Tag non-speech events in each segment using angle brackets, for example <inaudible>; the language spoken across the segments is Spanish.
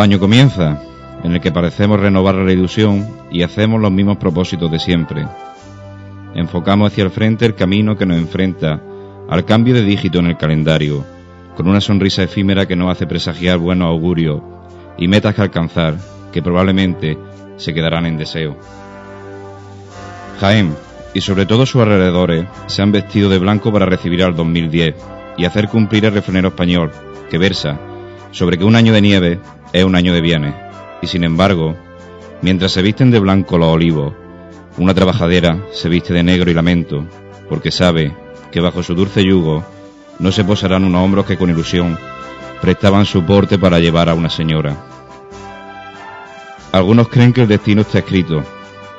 Año comienza, en el que parecemos renovar la ilusión y hacemos los mismos propósitos de siempre. Enfocamos hacia el frente el camino que nos enfrenta al cambio de dígito en el calendario, con una sonrisa efímera que nos hace presagiar buenos augurios y metas que alcanzar, que probablemente se quedarán en deseo. Jaén y sobre todo sus alrededores se han vestido de blanco para recibir al 2010 y hacer cumplir el refrenero español que versa sobre que un año de nieve es un año de bienes y sin embargo, mientras se visten de blanco los olivos, una trabajadera se viste de negro y lamento, porque sabe que bajo su dulce yugo no se posarán unos hombros que con ilusión prestaban soporte para llevar a una señora. Algunos creen que el destino está escrito,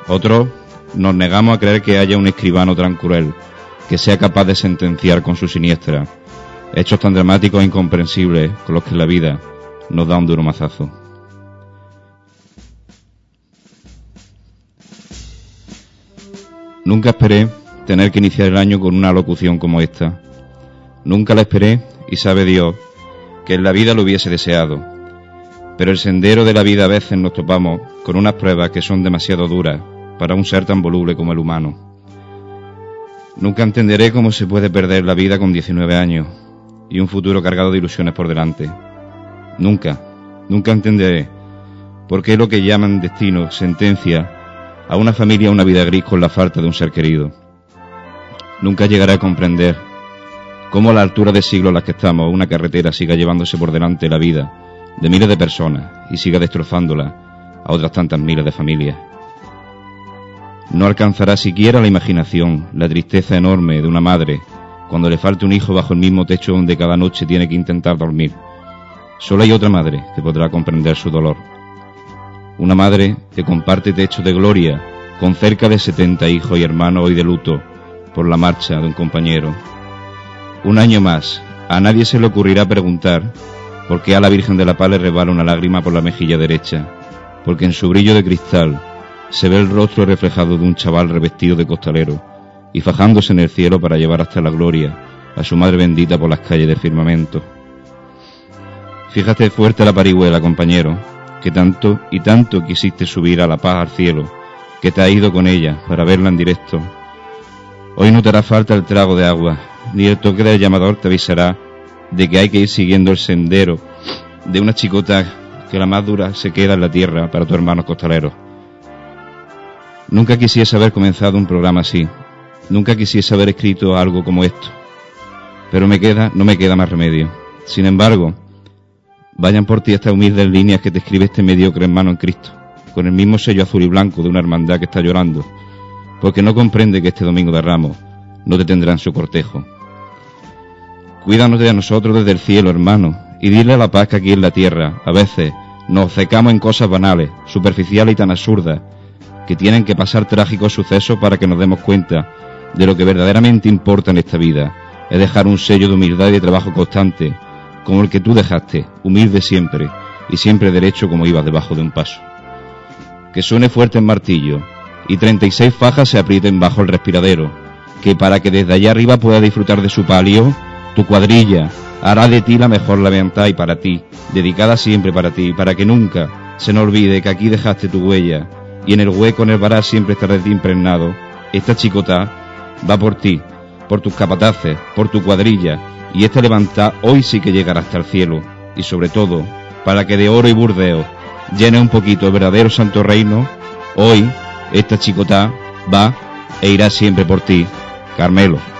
otros nos negamos a creer que haya un escribano tan cruel que sea capaz de sentenciar con su siniestra hechos tan dramáticos e incomprensibles con los que la vida nos da un duro mazazo. Nunca esperé tener que iniciar el año con una locución como esta. Nunca la esperé y sabe Dios que en la vida lo hubiese deseado. Pero el sendero de la vida a veces nos topamos con unas pruebas que son demasiado duras para un ser tan voluble como el humano. Nunca entenderé cómo se puede perder la vida con 19 años y un futuro cargado de ilusiones por delante. Nunca, nunca entenderé por qué lo que llaman destino sentencia a una familia una vida gris con la falta de un ser querido. Nunca llegaré a comprender cómo a la altura de siglos en las que estamos una carretera siga llevándose por delante la vida de miles de personas y siga destrozándola a otras tantas miles de familias. No alcanzará siquiera la imaginación la tristeza enorme de una madre cuando le falte un hijo bajo el mismo techo donde cada noche tiene que intentar dormir. Solo hay otra madre que podrá comprender su dolor una madre que comparte techo de gloria con cerca de 70 hijos y hermanos hoy de luto por la marcha de un compañero. Un año más, a nadie se le ocurrirá preguntar por qué a la Virgen de la Paz le rebala una lágrima por la mejilla derecha, porque en su brillo de cristal se ve el rostro reflejado de un chaval revestido de costalero y fajándose en el cielo para llevar hasta la gloria a su madre bendita por las calles del firmamento. Fíjate fuerte la parihuela, compañero, que tanto y tanto quisiste subir a la paz al cielo, que te ha ido con ella para verla en directo. Hoy no te hará falta el trago de agua, ni el toque del llamador te avisará de que hay que ir siguiendo el sendero de una chicota que la más dura se queda en la tierra para tu hermano costalero. Nunca quisiese haber comenzado un programa así, nunca quisiese haber escrito algo como esto, pero me queda, no me queda más remedio. Sin embargo, Vayan por ti estas humildes líneas que te escribe este mediocre hermano en Cristo, con el mismo sello azul y blanco de una hermandad que está llorando, porque no comprende que este domingo de Ramos no te tendrá en su cortejo. Cuídanos de nosotros desde el cielo, hermano, y dile a la paz que aquí en la tierra, a veces, nos secamos en cosas banales, superficiales y tan absurdas, que tienen que pasar trágicos sucesos para que nos demos cuenta de lo que verdaderamente importa en esta vida, es dejar un sello de humildad y de trabajo constante, como el que tú dejaste, humilde siempre, y siempre derecho como ibas debajo de un paso. Que suene fuerte el martillo, y treinta y seis fajas se aprieten bajo el respiradero, que para que desde allá arriba pueda disfrutar de su palio, tu cuadrilla hará de ti la mejor la y para ti, dedicada siempre para ti, para que nunca se nos olvide que aquí dejaste tu huella, y en el hueco en el varal siempre estará de ti impregnado. Esta chicota va por ti, por tus capataces, por tu cuadrilla, y esta levanta hoy sí que llegará hasta el cielo, y sobre todo, para que de oro y burdeo llene un poquito el verdadero santo reino, hoy esta chicota va e irá siempre por ti, Carmelo.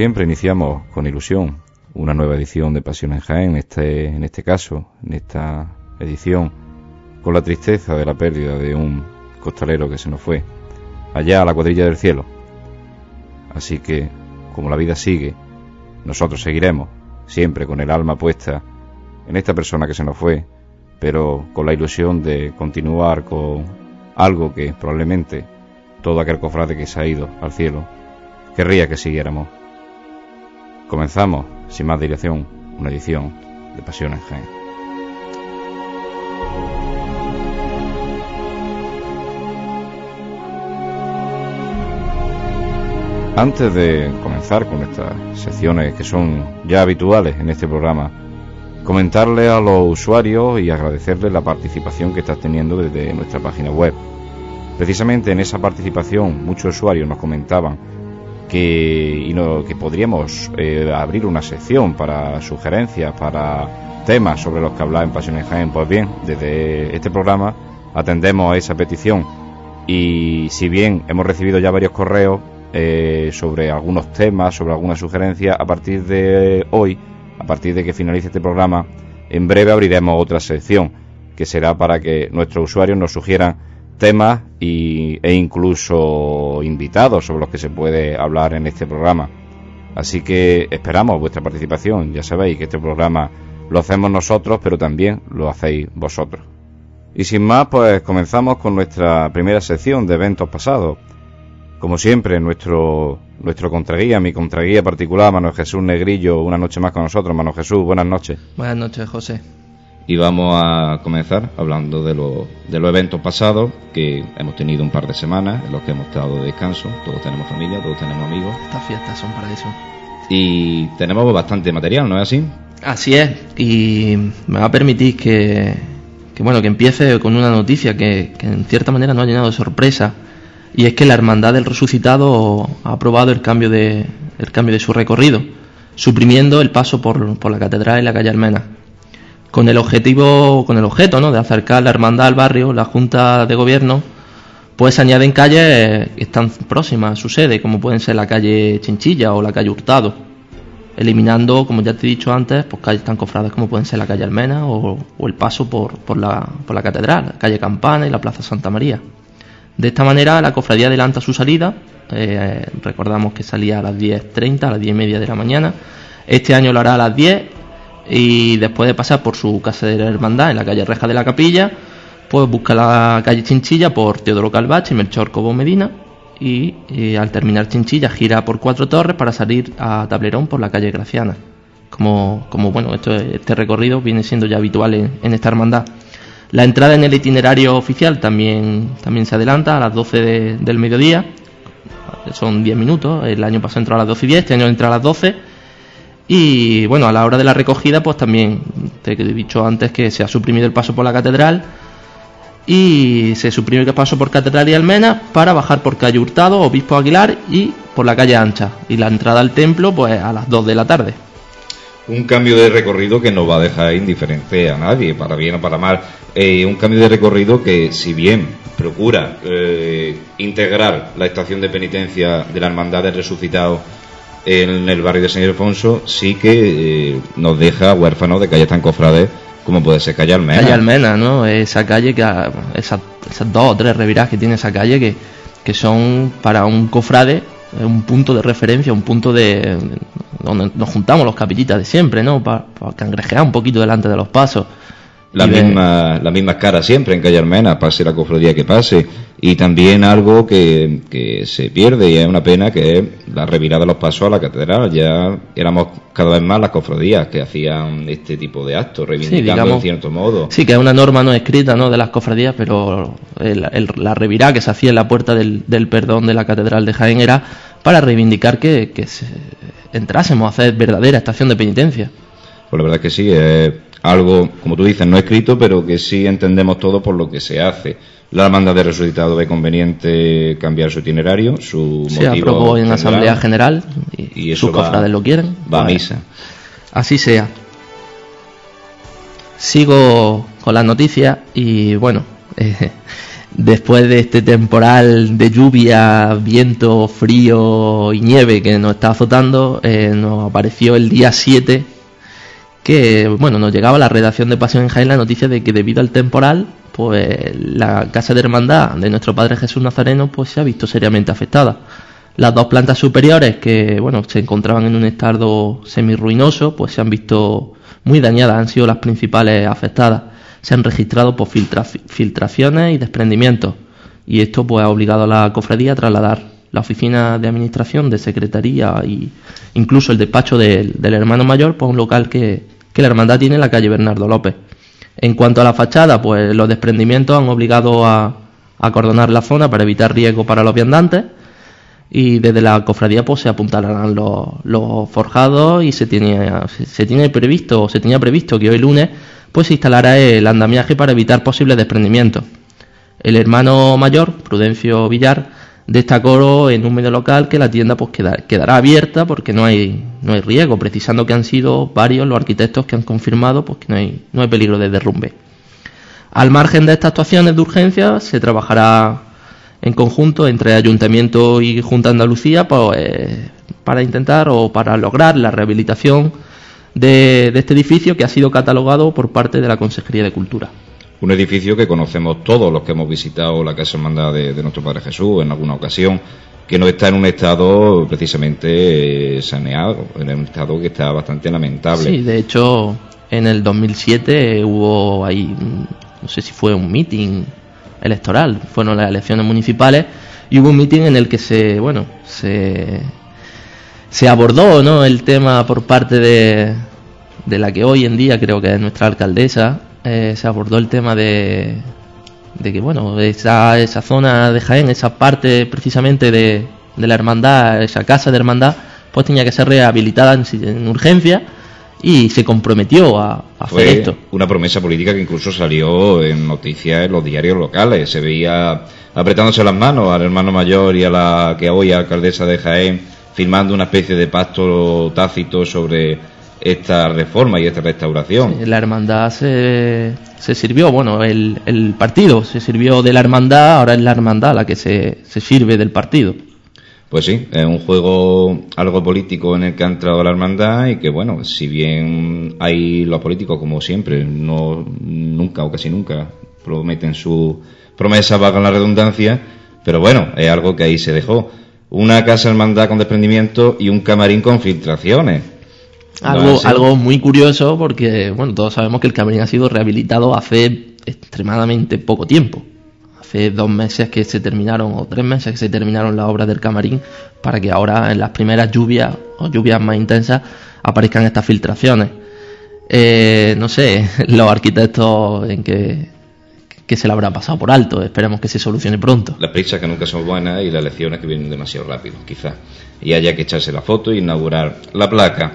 Siempre, iniciamos con ilusión una nueva edición de Pasión en Jaén, este, en este caso, en esta edición, con la tristeza de la pérdida de un costalero que se nos fue, allá a la cuadrilla del cielo. Así que, como la vida sigue, nosotros seguiremos, siempre con el alma puesta en esta persona que se nos fue, pero con la ilusión de continuar con algo que probablemente todo aquel cofrade que se ha ido al cielo querría que siguiéramos. Comenzamos, sin más dilación, una edición de Pasión en Jaén. Antes de comenzar con estas secciones que son ya habituales en este programa, comentarle a los usuarios y agradecerles la participación que estás teniendo desde nuestra página web. Precisamente en esa participación muchos usuarios nos comentaban que, y que podríamos eh, abrir una sección para sugerencias, para temas sobre los que hablar en Pasiones Jaén. Pues bien, desde este programa atendemos a esa petición y si bien hemos recibido ya varios correos eh, sobre algunos temas, sobre algunas sugerencias, a partir de hoy a partir de que finalice este programa, en breve abriremos otra sección que será para que nuestros usuarios nos sugieran temas y, e incluso invitados sobre los que se puede hablar en este programa. Así que esperamos vuestra participación. Ya sabéis que este programa lo hacemos nosotros, pero también lo hacéis vosotros. Y sin más, pues comenzamos con nuestra primera sección de eventos pasados. Como siempre, nuestro nuestro contraguía, mi contraguía particular, Manuel Jesús Negrillo, una noche más con nosotros. Manuel Jesús, buenas noches. Buenas noches, José. Y vamos a comenzar hablando de, de los eventos pasados, que hemos tenido un par de semanas en los que hemos estado de descanso. Todos tenemos familia, todos tenemos amigos. Estas fiestas son para eso. Y tenemos bastante material, ¿no es así? Así es. Y me va a permitir que, que bueno, que empiece con una noticia que, que en cierta manera nos ha llenado de sorpresa y es que la Hermandad del Resucitado ha aprobado el cambio de, el cambio de su recorrido, suprimiendo el paso por, por la catedral y la calle Almena. Con el objetivo, con el objeto ¿no? de acercar la hermandad al barrio, la Junta de Gobierno pues añaden calles que están próximas a su sede, como pueden ser la calle Chinchilla o la calle Hurtado, eliminando, como ya te he dicho antes, pues calles tan cofradas como pueden ser la calle Almena o, o el paso por, por, la, por la catedral, la calle Campana y la Plaza Santa María. De esta manera, la cofradía adelanta su salida. Eh, recordamos que salía a las 10.30, a las 10 y media de la mañana. Este año lo hará a las 10 y después de pasar por su casa de la hermandad en la calle Reja de la Capilla, pues busca la calle Chinchilla por Teodoro Calvache y Melchor Cobo Medina. Y, al terminar Chinchilla gira por Cuatro Torres para salir a Tablerón por la calle Graciana. Como, como bueno, esto, este recorrido viene siendo ya habitual en esta hermandad. La entrada en el itinerario oficial también, también se adelanta a las 12 del mediodía, son 10 minutos, el año pasado entró a las 12 y 10, este año entra a las 12. Y bueno, a la hora de la recogida, pues también te he dicho antes que se ha suprimido el paso por la catedral y se suprime el paso por Catedral y Almena para bajar por calle Hurtado, Obispo Aguilar y por la calle Ancha. Y la entrada al templo, pues a las 2 de la tarde un cambio de recorrido que no va a dejar indiferente a nadie, para bien o para mal. Eh, un cambio de recorrido que, si bien procura eh, integrar la estación de penitencia de la Hermandad del Resucitado en el barrio de San Ildefonso, sí que eh, nos deja huérfanos de calles tan cofrades como puede ser Calle Almena. Calle Almena, ¿no? Esa calle, que esas, dos o tres reviradas que tiene esa calle que, que son para un cofrade un punto de referencia, un punto de donde nos juntamos los capillitas de siempre, ¿no? Para, cangrejear un poquito delante de los pasos. La misma, la misma cara siempre en Calle Armena, pase la cofradía que pase. Y también algo que, que, se pierde y es una pena que es la revirada de los pasos a la catedral. Ya éramos cada vez más las cofradías que hacían este tipo de actos, reivindicando en cierto modo. Sí, que es una norma no escrita ¿no? de las cofradías, pero la revirada que se hacía en la puerta del, del, perdón de la catedral de Jaén era para reivindicar que, que entrásemos a hacer verdadera estación de penitencia. Pues la verdad que sí, es algo, como tú dices, no escrito, pero que sí entendemos todo por lo que se hace. La hermandad de resucitado ve conveniente cambiar su itinerario, su se aprobó en Asamblea General y, sus cofrades lo quieren. Va a misa. Así sea. Sigo con las noticias y bueno, <laughs> eh, después de este temporal de lluvia, viento, frío y nieve que nos está azotando, eh, nos apareció el día 7 que, bueno, nos llegaba la redacción de Pasión en Jaén la noticia de que debido al temporal, pues la casa de hermandad de nuestro Padre Jesús Nazareno pues se ha visto seriamente afectada. Las dos plantas superiores que, bueno, se encontraban en un estado semi-ruinoso, pues se han visto muy dañadas, han sido las principales afectadas se han registrado por filtraciones y desprendimientos. Y esto pues ha obligado a la cofradía a trasladar la oficina de administración, de secretaría e incluso el despacho del hermano mayor por un local que, que la hermandad tiene en la calle Bernardo López. En cuanto a la fachada, pues los desprendimientos han obligado a, acordonar la zona para evitar riesgo para los viandantes y desde la cofradía pues se apuntarán los, los forjados y se tiene, se tiene previsto, se tenía previsto que hoy lunes pues se instalará el andamiaje para evitar posibles desprendimientos. El hermano mayor, Prudencio Villar, destacó en un medio local que la tienda pues quedará abierta porque no hay, no hay riesgo, precisando que han sido varios los arquitectos que han confirmado pues, que no hay, no hay peligro de derrumbe. Al margen de estas actuaciones de urgencia, se trabajará en conjunto entre Ayuntamiento y Junta Andalucía pues, para intentar o para lograr la rehabilitación de, este edificio que ha sido catalogado por parte de la Consejería de Cultura. Un edificio que conocemos todos los que hemos visitado la Casa Hermandad de, nuestro Padre Jesús en alguna ocasión, que no está en un estado precisamente eh, saneado, en un estado que está bastante lamentable. Sí, de hecho, en el 2007 hubo ahí, no sé si fue un meeting electoral, fueron las elecciones municipales, y hubo un meeting en el que se, bueno, se se abordó ¿no? el tema por parte de, de la que hoy en día creo que es nuestra alcaldesa, eh, se abordó el tema de, de que, bueno, esa, esa zona de Jaén, esa parte precisamente de, de la hermandad, esa casa de hermandad, pues tenía que ser rehabilitada en, urgencia y se comprometió a, hacer esto. Una promesa política que incluso salió en noticias en los diarios locales. Se veía apretándose las manos al hermano mayor y a la que hoy alcaldesa de Jaén firmando una especie de pacto tácito sobre esta reforma y esta restauración. la hermandad se, se sirvió, bueno, el, el, partido se sirvió de la hermandad, ahora es la hermandad la que se, se sirve del partido. Pues sí, es un juego algo político en el que ha entrado la hermandad y que, bueno, si bien hay los políticos, como siempre, no nunca o casi nunca prometen su promesa, con la redundancia, pero bueno, es algo que ahí se dejó una casa hermandad con desprendimiento y un camarín con filtraciones. Algo, algo muy curioso porque, bueno, todos sabemos que el camarín ha sido rehabilitado hace extremadamente poco tiempo. Hace dos meses que se terminaron, o tres meses que se terminaron las obras del camarín, para que ahora en las primeras lluvias o lluvias más intensas aparezcan estas filtraciones. Eh, no sé, <laughs> los arquitectos en que que se le habrá pasado por alto. Esperemos que se solucione pronto. Las prisas que nunca son buenas y las lecciones que vienen demasiado rápido, quizás. Y haya que echarse la foto y inaugurar la placa.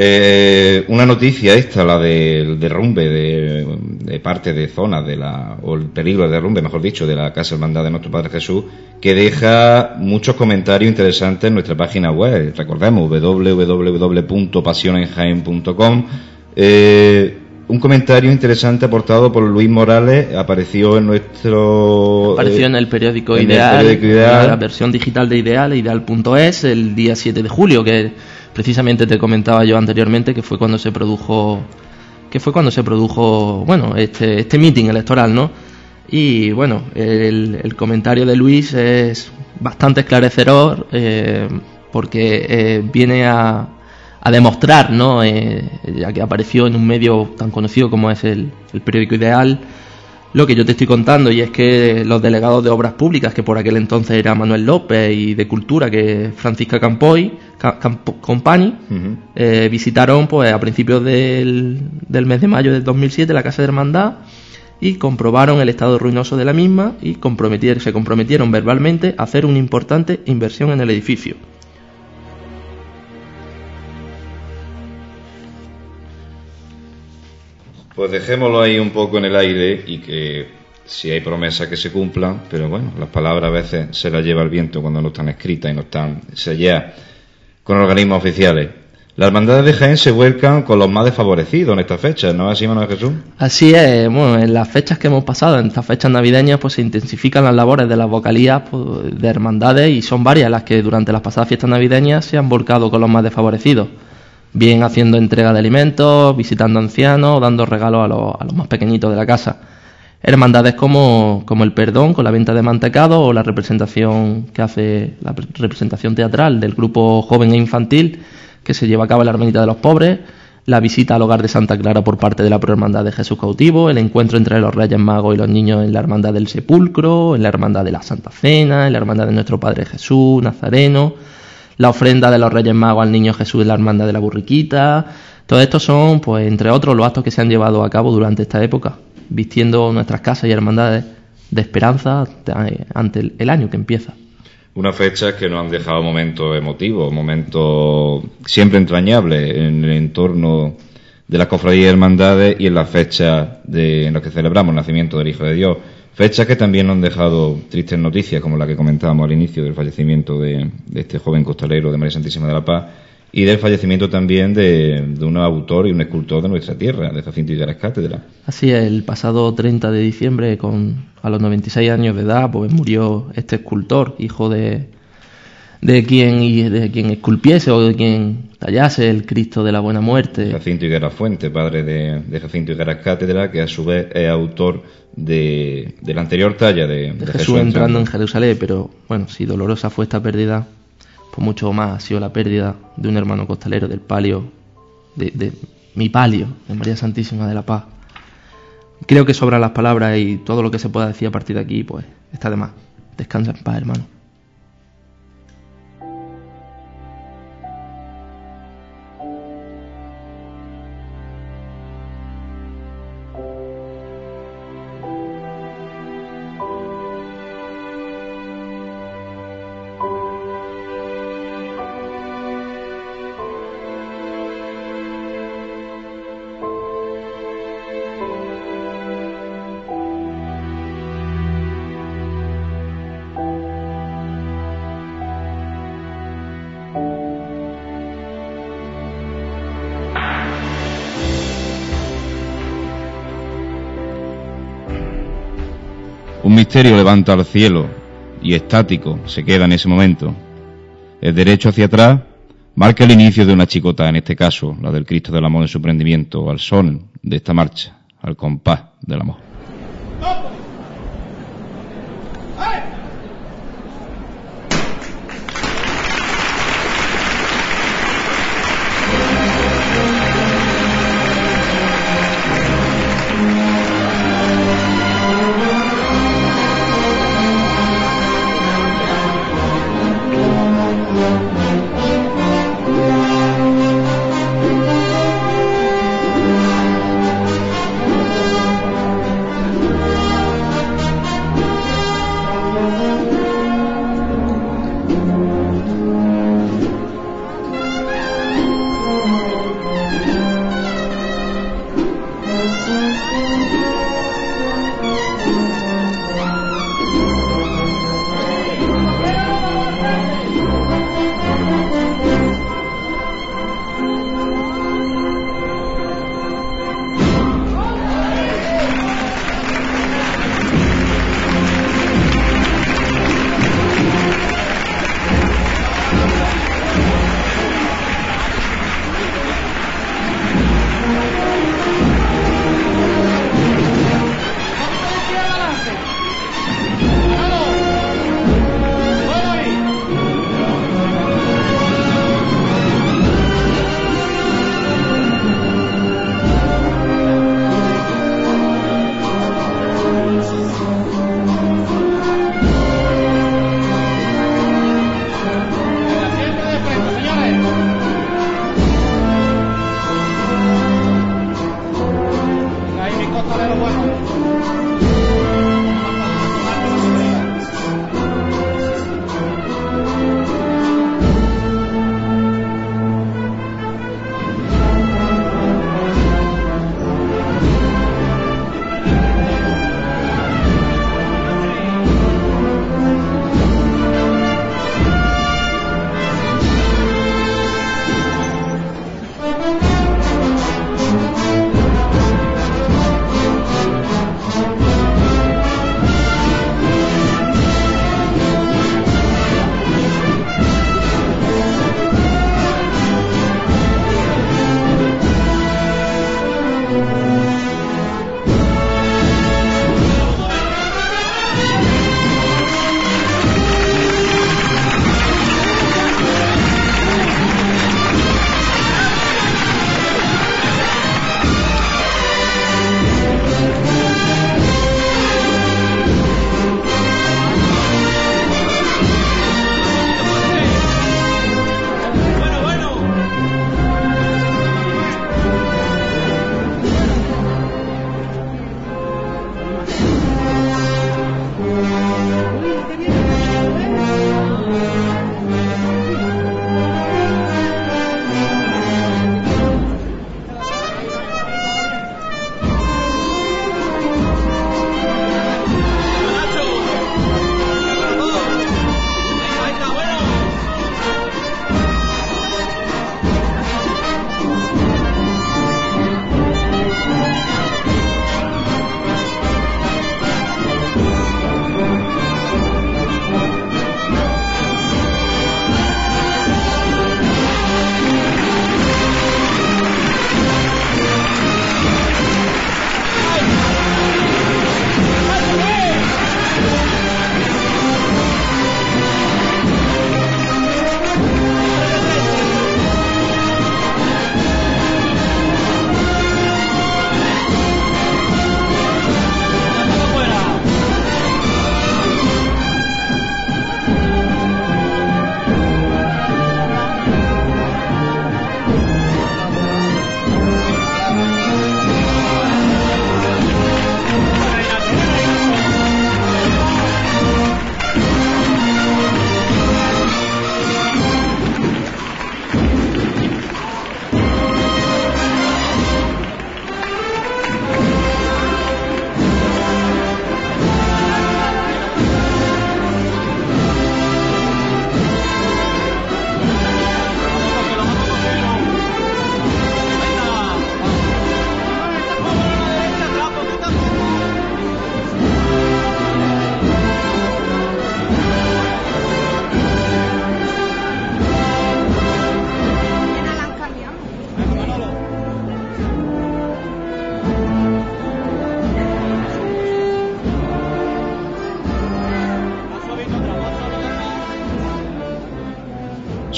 Eh, una noticia esta, la del derrumbe de, parte de zonas de la, o el peligro de derrumbe, mejor dicho, de la Casa Hermandad de Nuestro Padre Jesús, que deja muchos comentarios interesantes en nuestra página web. Recordemos, www.pasionenjaen.com. Eh, un comentario interesante aportado por Luis Morales apareció en nuestro apareció en el periódico, Ideal, la versión digital de Ideal ideal.es el día 7 de julio que precisamente te comentaba yo anteriormente que fue cuando se produjo que fue cuando se produjo bueno este este meeting electoral no y bueno el, comentario de Luis es bastante esclarecedor eh, porque eh, viene a a demostrar, ¿no? Eh, ya que apareció en un medio tan conocido como es el, periódico Ideal, lo que yo te estoy contando, y es que los delegados de obras públicas, que por aquel entonces era Manuel López, y de Cultura, que Francisca Campoy, Compani, eh, visitaron pues a principios del, del mes de mayo del 2007 la Casa de Hermandad y comprobaron el estado ruinoso de la misma y comprometieron, se comprometieron verbalmente a hacer una importante inversión en el edificio. Pues dejémoslo ahí un poco en el aire y que si hay promesas que se cumplan, pero bueno, las palabras a veces se las lleva el viento cuando no están escritas y no están selladas con organismos oficiales. Las hermandades de Jaén se vuelcan con los más desfavorecidos en estas fechas, ¿no así, Manuel Jesús? Así es, bueno, en las fechas que hemos pasado, en estas fechas navideñas, pues se intensifican las labores de las vocalías pues, de hermandades y son varias las que durante las pasadas fiestas navideñas se han volcado con los más desfavorecidos. Bien haciendo entrega de alimentos, visitando ancianos, dando regalos a los, a los más pequeñitos de la casa. Hermandades como, como el perdón con la venta de mantecado o la representación que hace la representación teatral del grupo joven e infantil que se lleva a cabo en la Hermanita de los Pobres, la visita al hogar de Santa Clara por parte de la Prohermandad de Jesús Cautivo, el encuentro entre los Reyes Magos y los niños en la Hermandad del Sepulcro, en la Hermandad de la Santa Cena, en la Hermandad de Nuestro Padre Jesús, Nazareno, la ofrenda de los Reyes Magos al Niño Jesús en la Hermandad de la Burriquita. Todo estos son, pues, entre otros, los actos que se han llevado a cabo durante esta época, vistiendo nuestras casas y hermandades de esperanza ante el año que empieza. Unas fechas que nos han dejado momentos emotivos, momentos siempre entrañables en el entorno de las cofradías y hermandades y en las fechas en las que celebramos el nacimiento del Hijo de Dios. Fechas que también nos han dejado tristes noticias, como la que comentábamos al inicio del fallecimiento de, de este joven costalero de María Santísima de la Paz y del fallecimiento también de, un autor y un escultor de nuestra tierra, de Jacinto las Cátedra. Así es, el pasado 30 de diciembre, con, a los 96 años de edad, pues murió este escultor, hijo de, de quien de quien esculpiese o de quien tallase el Cristo de la Buena Muerte. Jacinto Higuera Fuente, padre de, de Jacinto Higuera Cátedra, que a su vez es autor de, de la anterior talla de, Jesús, Jesús entrando en Jerusalén, pero bueno, si dolorosa fue esta pérdida, pues mucho más ha sido la pérdida de un hermano costalero del palio, de, mi palio, de María Santísima de la Paz. Creo que sobran las palabras y todo lo que se pueda decir a partir de aquí, pues está de más. Descansa en paz, hermano. Misterio levanta al cielo y estático se queda en ese momento. El derecho hacia atrás marca el inicio de una chicota, en este caso la del Cristo del Amor en su prendimiento, al son de esta marcha, al compás del amor.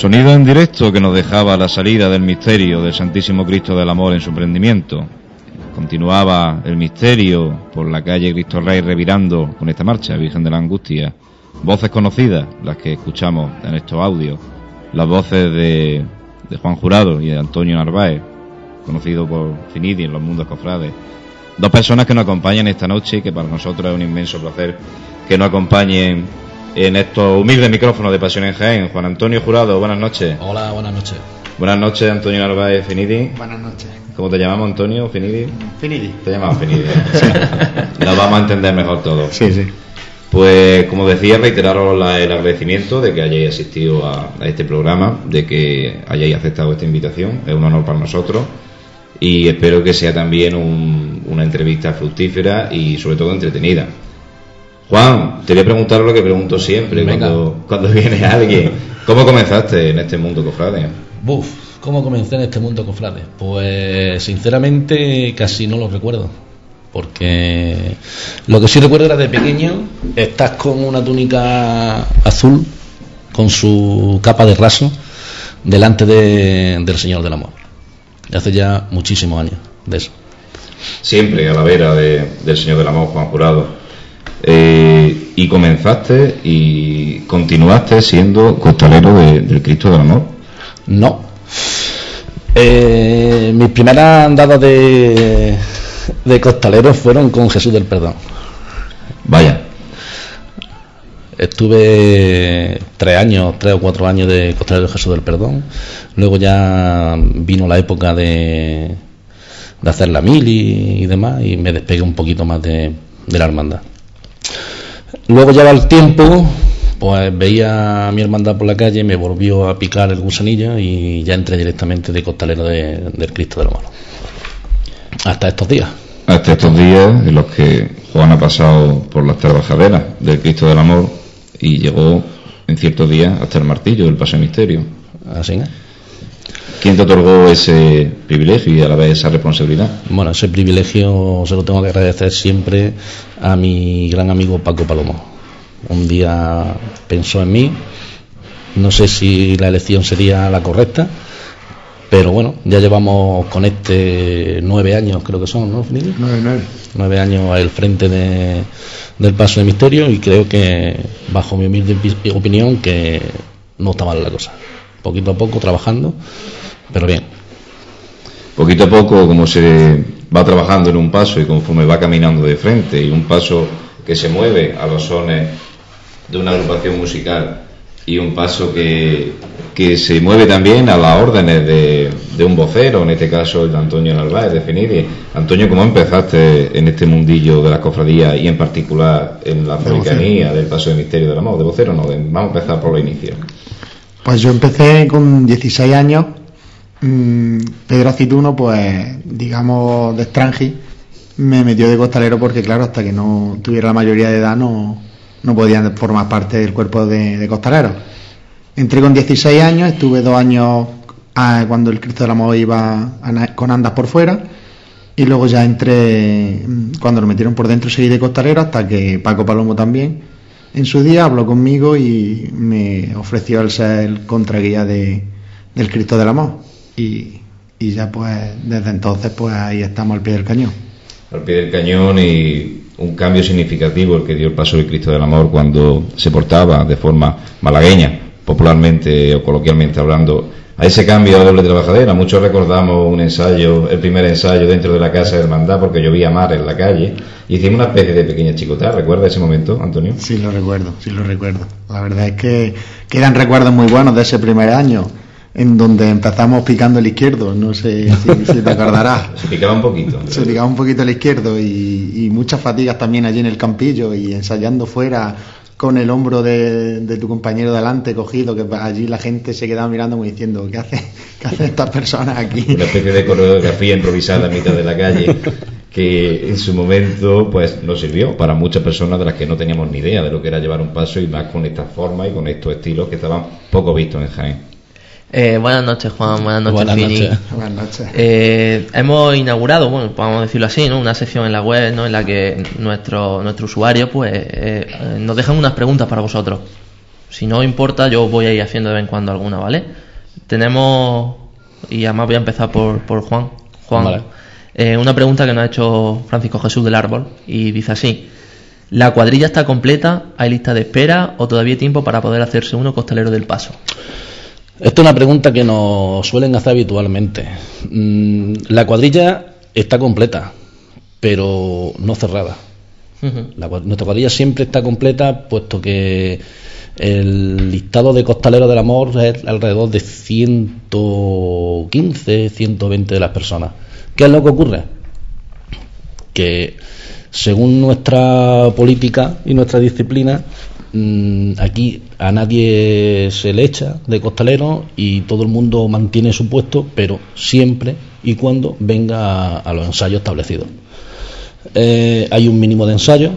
Sonido en directo que nos dejaba la salida del misterio del Santísimo Cristo del Amor en su prendimiento. Continuaba el misterio por la calle Cristo Rey revirando con esta marcha, Virgen de la Angustia. Voces conocidas, las que escuchamos en estos audios. Las voces de, de Juan Jurado y de Antonio Narváez, conocido por Finidi en los mundos cofrades. Dos personas que nos acompañan esta noche y que para nosotros es un inmenso placer que nos acompañen en estos humildes micrófonos de Pasión en Jaén. Juan Antonio Jurado, buenas noches. Hola, buenas noches. Buenas noches, Antonio Narváez Finidi. Buenas noches. ¿Cómo te llamamos, Antonio? ¿Finidi? Finidi. Te llamamos Finidi. <laughs> Nos vamos a entender mejor todos. Sí, sí. Pues, como decía, reiteraros la- el agradecimiento de que hayáis asistido a, a este programa, de que hayáis aceptado esta invitación. Es un honor para nosotros y espero que sea también un- una entrevista fructífera y, sobre todo, entretenida. Juan, te voy a preguntar lo que pregunto siempre Venga. cuando, cuando viene alguien. ¿Cómo comenzaste en este mundo, cofrade? Buf, ¿cómo comencé en este mundo cofrade? Pues sinceramente casi no lo recuerdo. Porque lo que sí recuerdo era de pequeño, estás con una túnica azul, con su capa de raso, delante de- del Señor del Amor. Hace ya muchísimos años de eso. Siempre a la vera de- del Señor del Amor, Juan Jurado. Eh, y comenzaste y continuaste siendo costalero de- del Cristo del Amor. No. Eh, mis primeras andadas de, de costalero fueron con Jesús del Perdón. Vaya, Estuve tres años, tres o cuatro años de costalero de Jesús del Perdón. Luego ya vino la época de, de hacer la mili y demás y me despegué un poquito más de, de la hermandad. Luego ya va el tiempo, pues veía a mi hermandad por la calle, me volvió a picar el gusanillo y ya entré directamente de costalero de- del Cristo del Amor. Hasta estos días. hasta estos días en los que Juan ha pasado por las trabajaderas del Cristo del Amor y llegó en ciertos días hasta el martillo del Paso de Misterio. Así es. ¿Quién te otorgó ese privilegio y a la vez esa responsabilidad? Bueno, ese privilegio se lo tengo que agradecer siempre a mi gran amigo Paco Palomo. Un día pensó en mí, no sé si la elección sería la correcta, pero bueno, ya llevamos con este nueve años, creo que son, ¿no, Finidi? 9-9. Nueve años al frente de- del Paso de Misterio y creo que, bajo mi humilde pi- opinión, que no está mal la cosa. Poquito a poco trabajando, pero bien. Poquito a poco, como se va trabajando en un paso y conforme va caminando de frente, y un paso que se mueve a los sones de una agrupación musical y un paso que, que se mueve también a las órdenes de, de un vocero, en este caso el de Antonio Narváez, de Finidi. Antonio, ¿cómo empezaste en este mundillo de las cofradías y en particular en la De africanía del paso de misterio del amor? ¿De vocero no? De- vamos a empezar por los inicios. Pues yo empecé con 16 años. Mm, Pedro Acituno, pues, digamos, de extranji, me metió de costalero porque, claro, hasta que no tuviera la mayoría de edad no, no podían formar parte del cuerpo de, de costaleros. Entré con 16 años, estuve dos años ah, cuando el Cristo del Amor iba a con andas por fuera y luego ya entré, mm, cuando lo metieron por dentro seguí de costalero hasta que Paco Palomo también en su día habló conmigo y me ofreció el ser el contraguía de, del Cristo del Amor y, y ya pues desde entonces pues ahí estamos al pie del cañón. al pie del cañón y un cambio significativo el que dio el paso del Cristo del Amor cuando se portaba de forma malagueña, popularmente o coloquialmente hablando, a ese cambio de doble trabajadera. Muchos recordamos un ensayo, el primer ensayo dentro de la casa de hermandad porque llovía mar en la calle y hicimos una especie de pequeña chicotá. ¿Recuerda ese momento, Antonio? Sí lo recuerdo, sí lo recuerdo. La verdad es que quedan recuerdos muy buenos de ese primer año en donde empezamos picando el izquierdo, no sé si, si te acordarás. <laughs> Se picaba un poquito. Se picaba un poquito el izquierdo y, y muchas fatigas también allí en el campillo y ensayando fuera con el hombro de, de tu compañero delante cogido, que allí la gente se quedaba mirando como diciendo, ¿qué hace, qué hacen estas personas aquí? Una especie de coreografía improvisada en mitad de la calle <laughs> que en su momento pues nos sirvió para muchas personas de las que no teníamos ni idea de lo que era llevar un paso y más con esta forma y con estos estilos que estaban poco vistos en Jaén. Eh, buenas noches, Juan. Buenas noches, Buenas Fini. noches. Buenas noches. Eh, hemos inaugurado, bueno, podemos decirlo así, ¿no? Una sección en la web, ¿no? En la que nuestro nuestro usuario, pues, eh, nos dejan unas preguntas para vosotros. Si no importa, yo voy a ir haciendo de vez en cuando alguna, ¿vale? Tenemos, y además voy a empezar por, por Juan. Juan, Vale. eh, una pregunta que nos ha hecho Francisco Jesús del Árbol, y dice así. ¿La cuadrilla está completa? ¿Hay lista de espera? ¿O todavía hay tiempo para poder hacerse uno costalero del paso? Esta es una pregunta que nos suelen hacer habitualmente. Mm, La cuadrilla está completa, pero no cerrada. La nuestra cuadrilla siempre está completa, puesto que el listado de costaleros del amor es alrededor de 115, 120 de las personas. ¿Qué es lo que ocurre? Que según nuestra política y nuestra disciplina, mm, aquí a nadie se le echa de costalero y todo el mundo mantiene su puesto, pero siempre y cuando venga a, los ensayos establecidos. Eh, hay un mínimo de ensayos,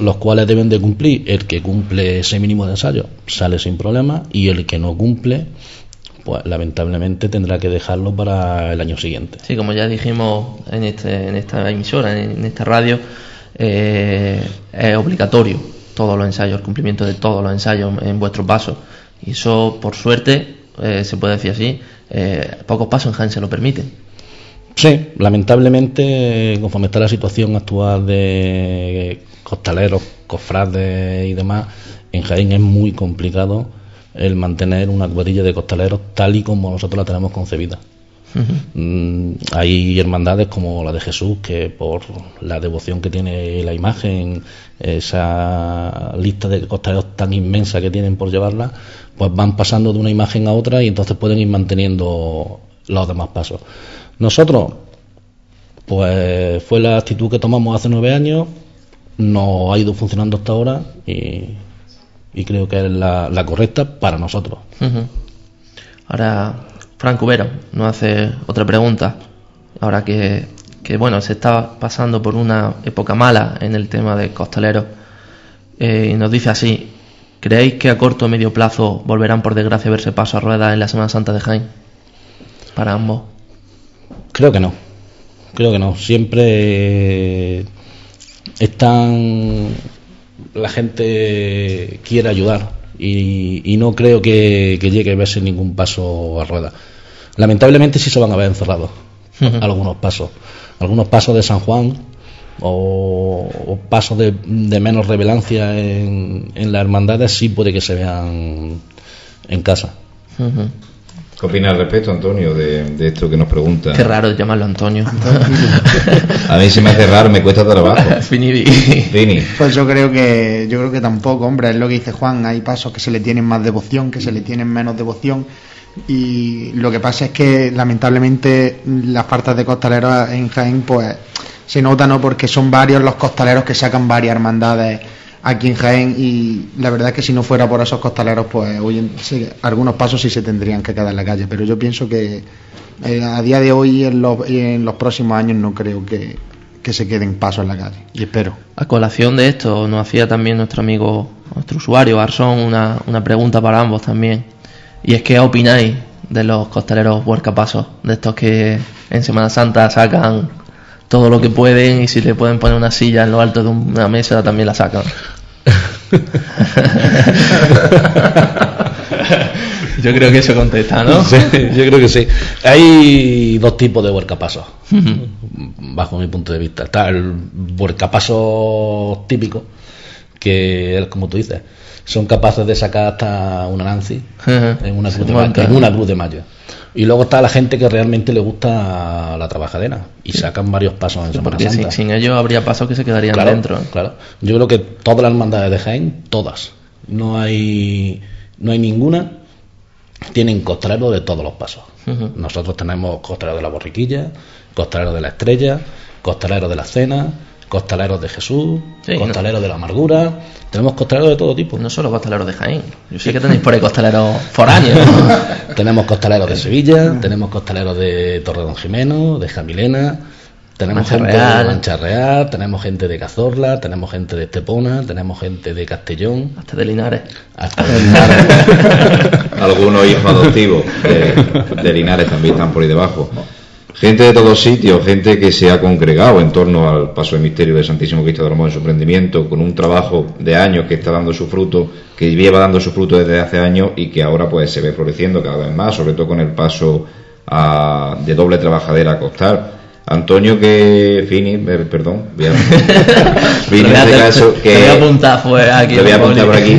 los cuales deben de cumplir. El que cumple ese mínimo de ensayos sale sin problema y el que no cumple, pues lamentablemente tendrá que dejarlo para el año siguiente. Sí, como ya dijimos en, este, en esta emisora, en, en esta radio, eh, es obligatorio todos los ensayos, el cumplimiento de todos los ensayos en vuestros pasos. Y eso, por suerte, eh, se puede decir así, eh, pocos pasos en Jaén se lo permiten. Sí, lamentablemente, conforme está la situación actual de costaleros, cofrades y demás, en Jaén es muy complicado el mantener una cuadrilla de costaleros tal y como nosotros la tenemos concebida. Mm, hay hermandades como la de Jesús que por la devoción que tiene la imagen, esa lista de costaleros tan inmensa que tienen por llevarla, pues van pasando de una imagen a otra y entonces pueden ir manteniendo los demás pasos. Nosotros, pues fue la actitud que tomamos hace nueve años, nos ha ido funcionando hasta ahora y, y creo que es la, la correcta para nosotros. Ahora, Franco Vero nos hace otra pregunta. Ahora que, que, bueno, se está pasando por una época mala en el tema de costaleros, eh, y nos dice así: ¿Creéis que a corto o medio plazo volverán, por desgracia, a verse paso a ruedas en la Semana Santa de Jaén? Para ambos. Creo que no. Creo que no. Siempre están. La gente quiere ayudar y, y no creo que, que llegue a verse ningún paso a rueda. Lamentablemente sí se van a ver encerrados algunos pasos. Algunos pasos de San Juan o, o pasos de, de menos revelancia en, en las hermandades sí puede que se vean en casa. ¿Qué opinas al respecto, Antonio, de, de esto que nos pregunta? Qué raro llamarlo Antonio. <laughs> A mí se me hace raro, me cuesta trabajo. <laughs> Finidi. Fini. Pues yo creo que yo creo que tampoco, hombre, es lo que dice Juan, hay pasos que se le tienen más devoción, que se le tienen menos devoción y lo que pasa es que lamentablemente las faltas de costaleros en Jaén pues se nota no porque son varios los costaleros que sacan varias hermandades aquí en Jaén y la verdad es que si no fuera por esos costaleros pues hoy en- sí, algunos pasos sí se tendrían que quedar en la calle, pero yo pienso que eh, a día de hoy y en los, y en los próximos años no creo que, que se queden pasos en la calle y espero. A colación de esto, nos hacía también nuestro amigo, nuestro usuario, Arsón, una, una pregunta para ambos también. Y es, ¿qué opináis de los costaleros huercapasos? De estos que en Semana Santa sacan todo lo que pueden y si le pueden poner una silla en lo alto de una mesa también la sacan. <laughs> Yo creo que eso contesta, ¿no? Sí, yo creo que sí. Hay dos tipos de huercapasos, bajo mi punto de vista. Está el huercapaso típico, que es como tú dices, son capaces de sacar hasta una Nancy en una, cruz de, en una cruz de mayo. Y luego está la gente que realmente le gusta la trabajadera y sacan varios pasos en Semana Porque sin, Santa. sin ellos habría pasos que se quedarían Claro, dentro. claro. Yo creo que todas las hermandades de Jaén, todas, no hay, no hay ninguna, tienen costaleros de todos los pasos. Nosotros tenemos costaleros de la borriquilla, costaleros de la estrella, costaleros de la cena, costaleros de Jesús, Sí, costaleros de la amargura, tenemos costaleros de todo tipo. No solo costaleros de Jaén. Yo sé que tenéis por ahí costaleros foráneos. <laughs> Tenemos costaleros de Sevilla, tenemos costaleros de Torre Don Jimeno, de Jamilena, tenemos Mancha gente Real. de Mancha Real, tenemos gente de Cazorla, tenemos gente de Estepona, tenemos gente de Castellón, Hasta de Linares. hasta de <laughs> Linares. Algunos hijos adoptivos de, de Linares también están por ahí debajo. Gente de todos sitios, gente que se ha congregado en torno al paso del misterio del Santísimo Cristo de Amor en su emprendimiento, con un trabajo de años que está dando su fruto, que lleva dando su fruto desde hace años y que ahora pues se ve floreciendo cada vez más, sobre todo con el paso a, de doble trabajadera a costar. Antonio que Fini, perdón, <laughs> voy a, Fini en este caso que voy a apuntar fue aquí, voy a apuntar por aquí,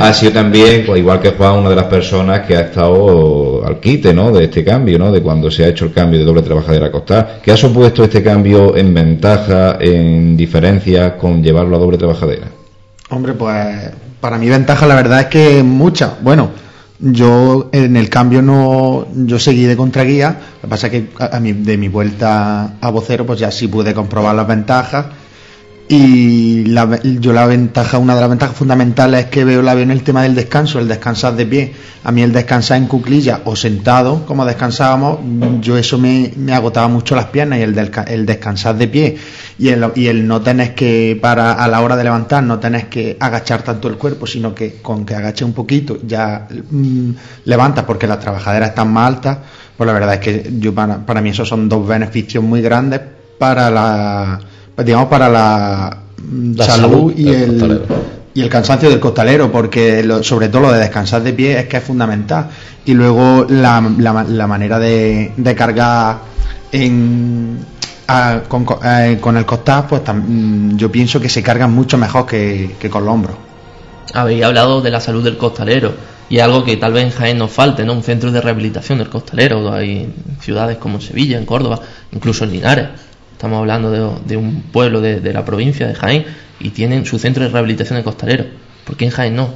ha sido <laughs> también, pues igual que Juan, una de las personas que ha estado al quite, ¿no? De este cambio, ¿no? De cuando se ha hecho el cambio de doble trabajadera a costar. ¿Qué ha supuesto este cambio en ventaja, en diferencia con llevarlo a doble trabajadera? Hombre, pues para mi ventaja la verdad es que mucha. Bueno, yo en el cambio no, yo seguí de contraguía, lo que pasa es que a, de mi vuelta a vocero pues ya sí pude comprobar las ventajas y la, yo la ventaja, una de las ventajas fundamentales es que veo la veo en el tema del descanso, el descansar de pie. A mí el descansar en cuclilla o sentado, como descansábamos, yo eso me, agotaba mucho las piernas y el, el descansar de pie y el, y el no tener que, para a la hora de levantar, no tenés que agachar tanto el cuerpo, sino que con que agache un poquito ya mm, levantas porque las trabajaderas están más altas, pues la verdad es que yo para, para mí esos son dos beneficios muy grandes para la digamos, para la, salud, y, el, y el cansancio del costalero, porque sobre todo lo de descansar de pie es que es fundamental. Y luego la, la, manera de, de cargar en, con, el costal, pues mm, yo pienso que se cargan mucho mejor que, que con los hombros. Habéis hablado de la salud del costalero y algo que tal vez en Jaén nos falte, ¿no? Un centro de rehabilitación del costalero. Hay ciudades como Sevilla, en Córdoba, incluso en Linares Estamos hablando de, un pueblo de, la provincia de Jaén y tienen su centro de rehabilitación de costalero. ¿Por qué en Jaén no?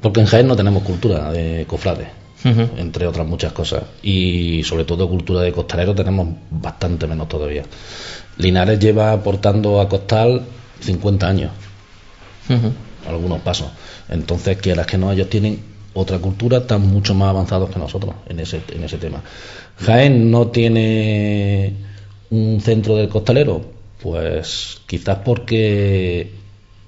Porque en Jaén no tenemos cultura de cofrades, entre otras muchas cosas. Y sobre todo cultura de costalero tenemos bastante menos todavía. Linares lleva aportando a costal 50 años, algunos pasos. Entonces, quieras que no, ellos tienen otra cultura, están mucho más avanzados que nosotros en ese, en ese tema. Jaén no tiene un centro del costalero? Pues quizás porque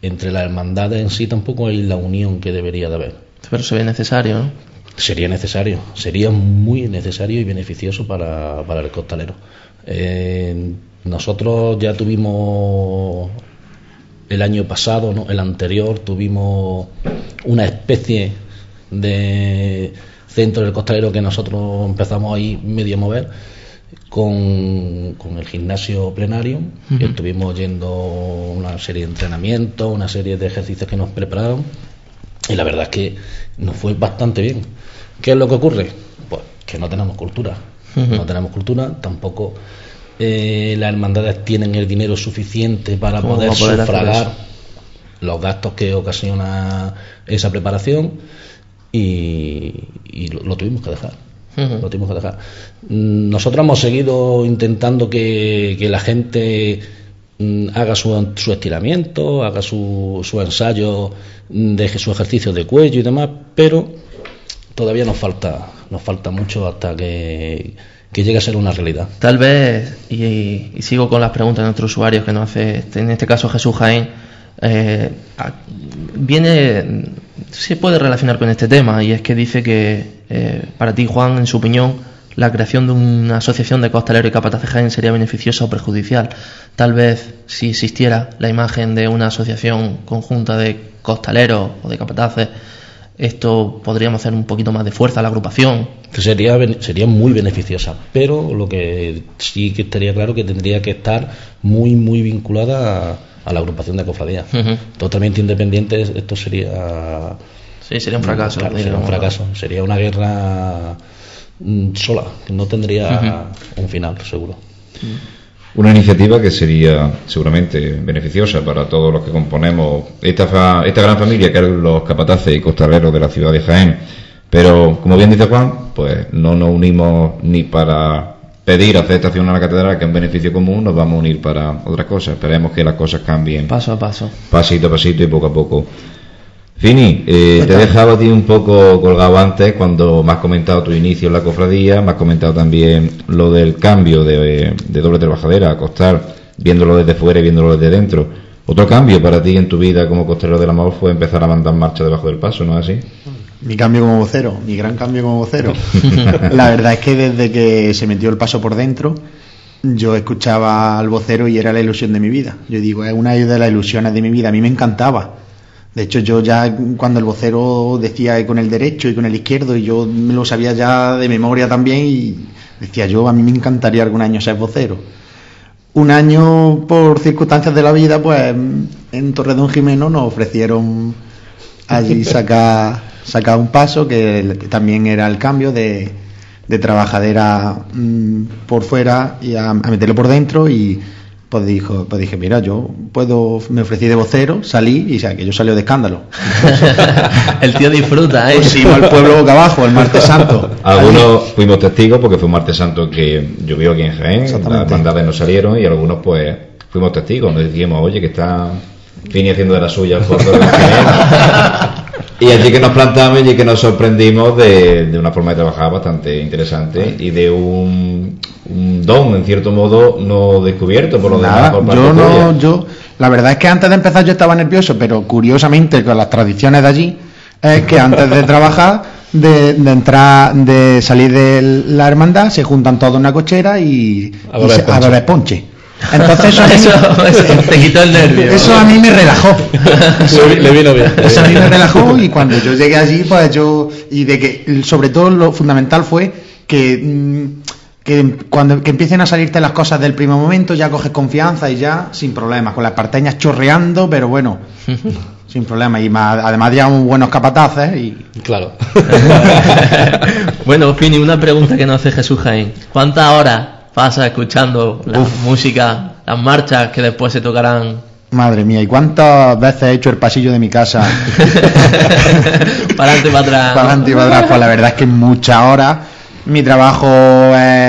entre las hermandades en sí tampoco hay la unión que debería de haber. Pero se ve necesario, ¿no? Sería necesario, sería muy necesario y beneficioso para, para el costalero. Eh, nosotros ya tuvimos el año pasado, ¿no? el anterior, tuvimos una especie de centro del costalero que nosotros empezamos ahí medio a mover con, con el gimnasio plenario. Estuvimos yendo una serie de entrenamientos, una serie de ejercicios que nos prepararon. Y la verdad es que nos fue bastante bien. ¿Qué es lo que ocurre? Pues que no tenemos cultura. No tenemos cultura, tampoco eh, las hermandades tienen el dinero suficiente para poder, sufragar los gastos que ocasiona esa preparación y, lo tuvimos que dejar lo tuvimos que dejar. Nosotros hemos seguido intentando que, la gente mm, haga su, su, estiramiento, haga su, su ensayo, mm, deje su ejercicio de cuello y demás, pero todavía nos falta, nos falta mucho hasta que, llegue a ser una realidad. Tal vez, y, sigo con las preguntas de nuestros usuarios que nos hace, en este caso Jesús Jaén, eh, viene, se puede relacionar con este tema y es que dice que eh, para ti, Juan, en su opinión, la creación de una asociación de costaleros y capataces Jaén sería beneficiosa o perjudicial. Tal vez si existiera la imagen de una asociación conjunta de costaleros o de capataces, esto podríamos hacer un poquito más de fuerza a la agrupación. Sería, sería muy beneficiosa, pero lo que sí que estaría claro que tendría que estar muy, muy vinculada a, la agrupación de cofradías. Totalmente independiente, esto sería Sí, sería un fracaso. sería un fracaso. Sería una guerra mm, sola, que no tendría un final, seguro. Una iniciativa que sería seguramente beneficiosa para todos los que componemos esta, esta gran familia que eran los capataces y costaleros de la ciudad de Jaén. Pero, como bien dice Juan, pues no nos unimos ni para pedir aceptación a la catedral, que es un beneficio común, nos vamos a unir para otras cosas. Esperemos que las cosas cambien. Paso a paso. Pasito a pasito y poco a poco. Fini, eh, te he dejado a ti un poco colgado antes cuando me has comentado tu inicio en la cofradía, me has comentado también lo del cambio de, doble trabajadera a costar, viéndolo desde fuera y viéndolo desde dentro. Otro cambio para ti en tu vida como costalero del amor fue empezar a mandar marcha debajo del paso, ¿no es así? Mi cambio como vocero, mi gran cambio como vocero. <laughs> la verdad es que desde que se metió el paso por dentro, yo escuchaba al vocero y era la ilusión de mi vida. Yo digo, es una de las ilusiones de mi vida. A mí me encantaba. De hecho, yo ya cuando el vocero decía con el derecho y con el izquierdo, y yo me lo sabía ya de memoria también, y decía yo, a mí me encantaría algún año ser vocero. Un año, por circunstancias de la vida, pues en Torredón Jimeno nos ofrecieron allí <laughs> sacar, sacar un paso, que también era el cambio de, de trabajadera mm, por fuera y a, a meterlo por dentro y pues dijo, pues dije, mira, yo puedo, me ofrecí de vocero, salí y o sea, que yo salió de escándalo. <laughs> el tío disfruta, ¿eh? Pues sí, al pueblo boca abajo, el martes santo. Algunos fuimos testigos porque fue un martes santo que llovió aquí en Jaén, las bandades no salieron y algunos pues fuimos testigos, nos decíamos, oye, que está Fini haciendo de la suya el fondo de Y allí que nos plantamos y que nos sorprendimos de, de, una forma de trabajar bastante interesante y de un, un don, en cierto modo, no descubierto por lo Nada, demás. yo no, yo, la verdad es que antes de empezar yo estaba nervioso, pero curiosamente con las tradiciones de allí, es que antes de trabajar, de, de entrar, de salir de la hermandad, se juntan todos en una cochera y a beber ponche. Entonces <laughs> eso, te quitó el nervio. Eso a mí me relajó. <laughs> Eso, le vino bien. Eso a mí me relajó y cuando yo llegué allí, pues yo y de que sobre todo lo fundamental fue que mm, que cuando que empiecen a salirte las cosas del primer momento ya coges confianza y ya sin problemas con las parteñas chorreando, pero bueno. <laughs> sin problema y más, además llevamos buenos capataces y claro bueno Fini una pregunta que nos hace Jesús Jaén ¿cuántas horas pasa escuchando la música, las marchas que después se tocarán. Madre mía, ¿y cuántas veces he hecho el pasillo de mi casa? <laughs> para adelante y para atrás. Para adelante y para atrás, pues la verdad es que muchas horas. Mi trabajo es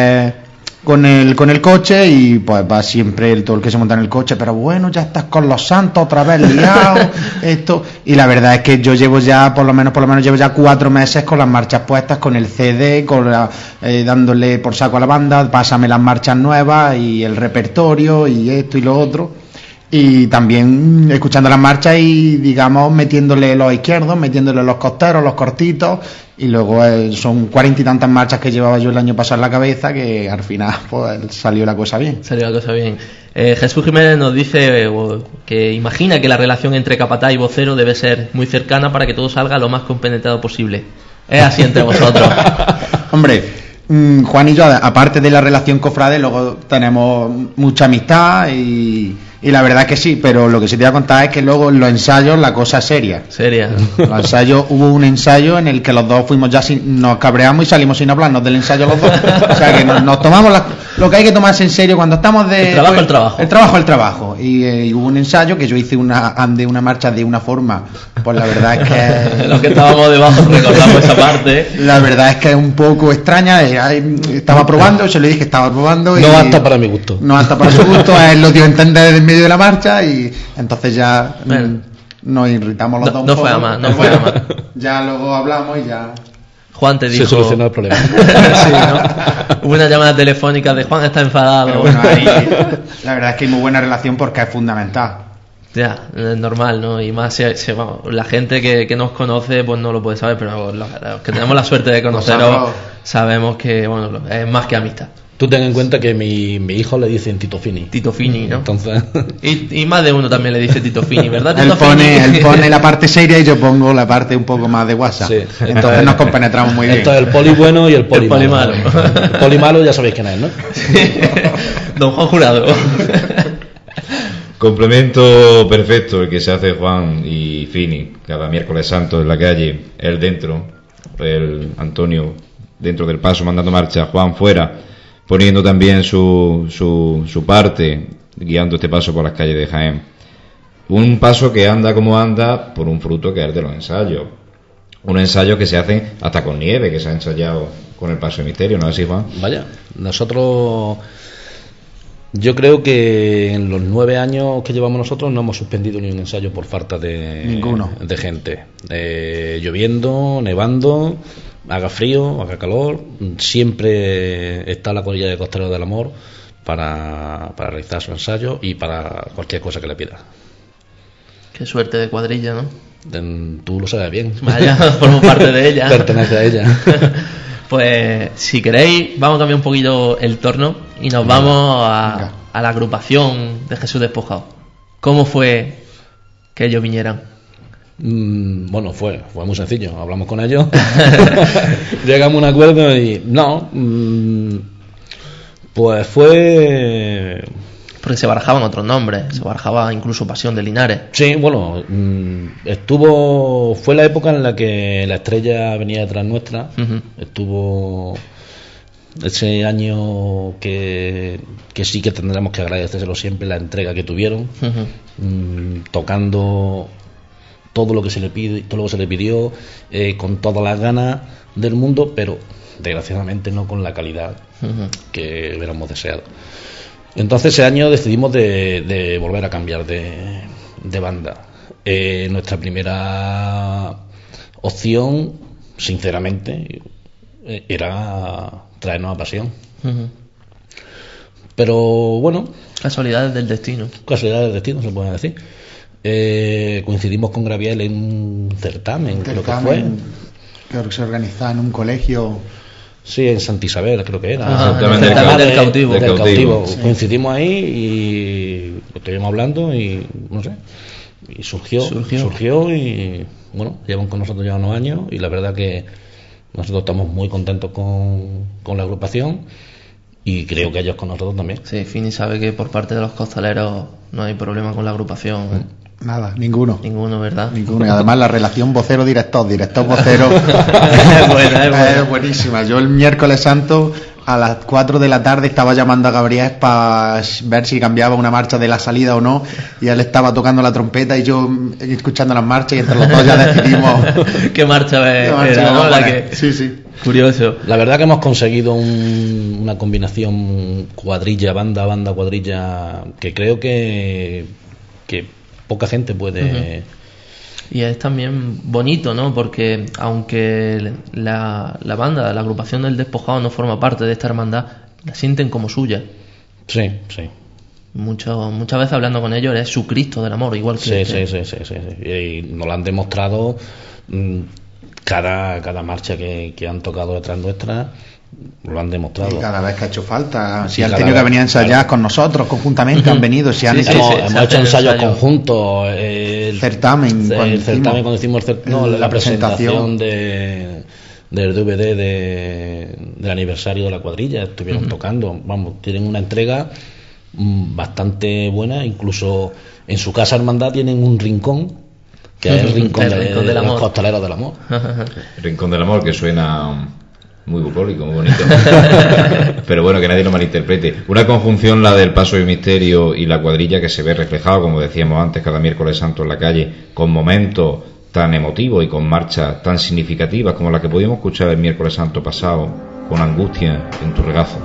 con el, con el coche y pues va siempre el, todo el que se monta en el coche, pero bueno, ya estás con los santos otra vez liado, <laughs> esto, y la verdad es que yo llevo ya, por lo menos, por lo menos llevo ya cuatro meses con las marchas puestas, con el CD, con eh, dándole por saco a la banda, pásame las marchas nuevas y el repertorio y esto y lo otro y también escuchando las marchas y digamos metiéndole los izquierdos, metiéndole los costeros, los cortitos y luego eh, son cuarenta y tantas marchas que llevaba yo el año pasado en la cabeza que al final pues salió la cosa bien. Salió la cosa bien. Eh, Jesús Jiménez nos dice eh, que imagina que la relación entre capataz y vocero debe ser muy cercana para que todo salga lo más compenetrado posible. Es así entre vosotros. <laughs> Hombre, mm, Juan y yo, aparte de la relación cofrade, luego tenemos mucha amistad y y la verdad que sí, pero lo que sí te voy a contar es que luego en los ensayos la cosa es seria. Seria. Los ensayos, hubo un ensayo en el que los dos fuimos ya sin, nos cabreamos y salimos sin hablarnos del ensayo los dos. O sea que nos, tomamos lo que hay que tomarse en serio cuando estamos de... El trabajo, el trabajo. El trabajo, el trabajo. Eh, y, hubo un ensayo que yo hice una, ande una marcha de una forma, pues la verdad es que... <laughs> los que estábamos debajo recordamos esa parte. La verdad es que es un poco extraña. Eh, estaba probando, yo le dije que estaba probando. Y, no hasta para mi gusto. No hasta para su gusto, él lo dio a entender medio de la marcha y entonces ya mm, nos irritamos los dos. No fue a más, no fue a más. ya luego hablamos y ya. Juan te dijo. Se solucionó el problema. <laughs> sí, ¿no? Hubo una llamada telefónica de Juan está enfadado. Bueno, ahí, la verdad es que hay muy buena relación porque es fundamental. Ya, es normal, ¿no? Y más si, si, la gente que, que, nos conoce, pues no lo puede saber, pero los, los que tenemos la suerte de conoceros, sabemos que, bueno, es más que amistad. Tú ten en cuenta que mi, mi hijo le dicen Tito Fini. Tito Fini, ¿no? Entonces... <laughs> Y, y más de uno también le dice Tito Fini, ¿verdad? él, pone, él pone la parte seria y yo pongo la parte un poco más de WhatsApp. Sí. Entonces nos compenetramos muy bien. Esto es el poli bueno y el poli, el poli malo. El poli malo ya sabéis quién es, ¿no? <laughs> Don Juan Jurado. <laughs> Complemento perfecto el que se hace Juan y Fini cada miércoles santo en la calle, él dentro, el Antonio dentro del paso mandando marcha, Juan fuera poniendo también su, su, su parte, guiando este paso por las calles de Jaén. Un paso que anda como anda por un fruto que es de los ensayos. Un ensayo que se hace hasta con nieve, que se ha ensayado con el paso de misterio, ¿no es así, Juan? Vaya, nosotros. Yo creo que en los nueve años que llevamos nosotros no hemos suspendido ni un ensayo por falta de, Ninguno. de gente. Eh, lloviendo, nevando, haga frío, haga calor, siempre está la colilla de Costero del Amor para, para realizar su ensayo y para cualquier cosa que le pida. Qué suerte de cuadrilla, ¿no? Tú lo sabes bien. Vaya, formo parte de ella. <laughs> Pertenece a ella. <laughs> pues si queréis, vamos a cambiar un poquito el torno y nos vamos a, a la agrupación de Jesús Despojado. ¿Cómo fue que ellos vinieran? Mm, bueno, fue, fue muy sencillo. Hablamos con ellos, <laughs> <laughs> llegamos a un acuerdo y no, mm, pues fue Porque se barajaban otros nombres, se barajaba incluso Pasión de Linares. Sí, bueno, mm, estuvo. Fue la época en la que la estrella venía detrás nuestra. Estuvo ese año que, que sí que tendremos que agradecérselo siempre la entrega que tuvieron, tocando todo lo que se le pide, todo lo que se le pidió, eh, con todas las ganas del mundo, pero desgraciadamente no con la calidad que hubiéramos deseado. Entonces ese año decidimos de, de volver a cambiar de, de banda. Eh, nuestra primera opción, sinceramente, eh, era traernos a Pasión. Pero bueno, Casualidades del destino. casualidad del destino se puede decir. Eh, coincidimos con Graviel en un certamen, creo que fue. Creo que se organizaba en un colegio. Sí, en Santa Isabel creo que era. Ajá, Exactamente, el del certamen cau- del cautivo. del del cautivo. cautivo. Sí. Coincidimos ahí y estuvimos hablando y no sé. Y surgió, Surgió. surgió, y bueno, llevan con nosotros ya unos años y la verdad que nosotros estamos muy contentos con, con la agrupación y creo que ellos con nosotros también. Sí, Fini sabe que por parte de los costaleros no hay problema con la agrupación. ¿eh? Nada, ninguno. Ninguno, ¿verdad? Ninguno. Y además la relación vocero-director, director-vocero <laughs> Es buena, es buena. es buenísima. Yo el miércoles santo a las 4 de la tarde estaba llamando a Gabriel para ver si cambiaba una marcha de la salida o no. Y él estaba tocando la trompeta y yo escuchando las marchas y entre los dos ya decidimos <laughs> ¿Qué marcha qué era, marcha no? íbamos a La que... Sí, sí. Curioso. La verdad que hemos conseguido un- una combinación cuadrilla, banda, banda, cuadrilla, que creo que, que poca gente puede... Y es también bonito, ¿no? Porque aunque la, la banda, la agrupación del despojado no forma parte de esta hermandad, la sienten como suya. Sí, sí. Mucho, muchas veces hablando con ellos es su Cristo del amor, igual que Sí, este. sí, sí, sí. Y nos lo han demostrado mm, cada, cada marcha que, que han tocado detrás nuestra, lo han demostrado. Y cada vez que ha hecho falta. Si Sí, han tenido que venir a ensayar claro. con nosotros conjuntamente, han venido, si han Sí, hecho hemos, sí, hemos se hecho ensayos conjuntos. eh, El certamen. el cuando hicimos- certamen cuando hicimos el no, la la, presentación presentación. de, del DVD de, del aniversario de la cuadrilla. Estuvieron tocando. Vamos, tienen una entrega mm, bastante buena. Incluso en su casa hermandad tienen un rincón que es el rincón, El de, rincón del de los amor. costaleros del amor. El <laughs> Rincón del Amor, que suena muy bucólico, muy bonito. <laughs> Pero bueno, que nadie lo malinterprete. Una conjunción, la del Paso de Misterio y la cuadrilla, que se ve reflejado, como decíamos antes, cada miércoles santo en la calle, con momentos tan emotivos y con marchas tan significativas como la que pudimos escuchar el miércoles santo pasado, con angustia en tu regazo.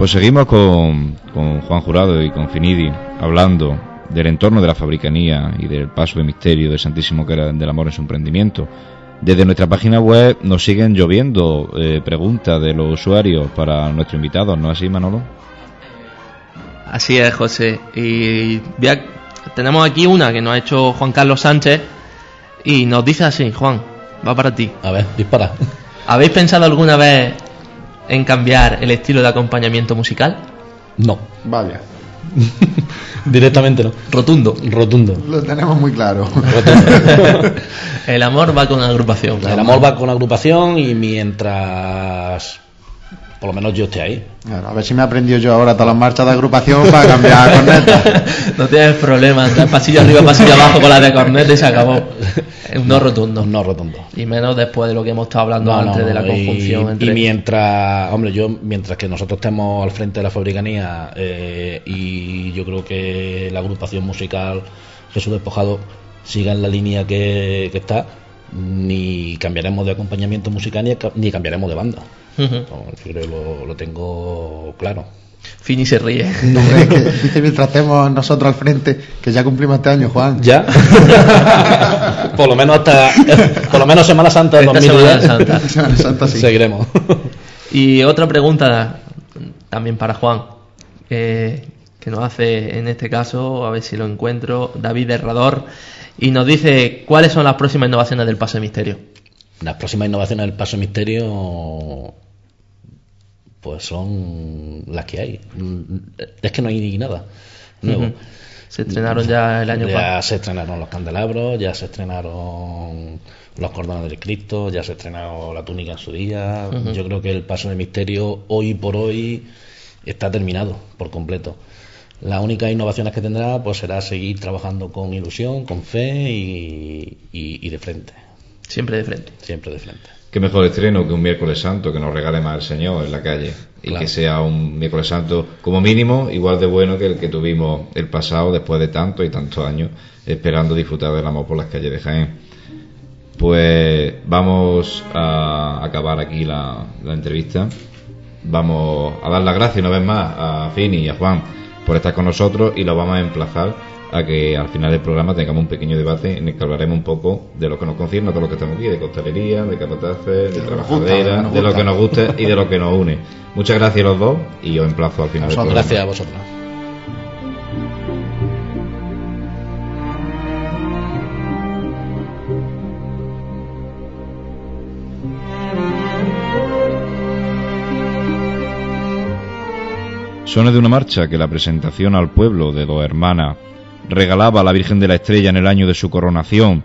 Pues seguimos con, con Juan Jurado y con Finidi hablando del entorno de la fabricanía y del paso de misterio del Santísimo que era del amor en su emprendimiento. Desde nuestra página web nos siguen lloviendo eh, preguntas de los usuarios para nuestro invitado, ¿no así, Manolo? Así es, José. Y tenemos aquí una que nos ha hecho Juan Carlos Sánchez y nos dice así, Juan, va para ti. A ver, dispara. ¿Habéis pensado alguna vez en cambiar el estilo de acompañamiento musical? No. Vaya. <laughs> Directamente no. Rotundo. Rotundo. Lo tenemos muy claro. <laughs> el amor va con agrupación. El amor va con agrupación y mientras por lo menos yo esté ahí. a ver si me he aprendido yo ahora todas las marchas de agrupación para cambiar corneta. <laughs> no tienes problema, pasillo arriba, pasillo abajo con la de corneta y se acabó. Un no, rotundo. No rotundo. Y menos después de lo que hemos estado hablando antes de la conjunción y, entre. Y mientras, hombre, yo, mientras que nosotros estemos al frente de la fabricanía eh, y yo creo que la agrupación musical Jesús Despojado siga en la línea que, está, ni cambiaremos de acompañamiento musical ni cambiaremos de banda lo, tengo claro. Fini se ríe. No, es que, <laughs> dice mientras estemos nosotros al frente, que ya cumplimos este año, Juan. ¿Ya? <laughs> por lo menos hasta. Por lo menos Semana Santa de 2010. <laughs> Semana Santa. sí. Seguiremos. y otra pregunta también para Juan, que nos hace en este caso, a ver si lo encuentro, David Herrador, y nos dice cuáles son las próximas innovaciones del Paso de Misterio. Las próximas innovaciones del Paso de Misterio pues son las que hay. Es que no hay nada nuevo. Se estrenaron ya el año pasado. Ya se estrenaron los candelabros, ya se estrenaron los cordones del Cristo, ya se estrenó la túnica en su día. Yo creo que el paso de misterio hoy por hoy está terminado por completo. La única innovación que tendrá pues será seguir trabajando con ilusión, con fe y de frente. Siempre de frente. Siempre de frente. Qué mejor estreno que un miércoles santo que nos regale más el Señor en la calle. Y que sea un miércoles santo, como mínimo, igual de bueno que el que tuvimos el pasado después de tantos y tantos años esperando disfrutar del amor por las calles de Jaén. Pues vamos a acabar aquí la, la entrevista. Vamos a dar las gracias una vez más a Fini y a Juan por estar con nosotros y lo vamos a emplazar a que al final del programa tengamos un pequeño debate en el que hablaremos un poco de lo que nos concierne a todos los que estamos aquí, de costalería, de capataces, de, trabajadera, de lo que nos gusta y de lo que nos une. Muchas gracias a los dos y os emplazo al final del programa. Gracias a vosotros. Suena de una marcha que la presentación al pueblo de dos hermanas regalaba a la Virgen de la Estrella en el año de su coronación.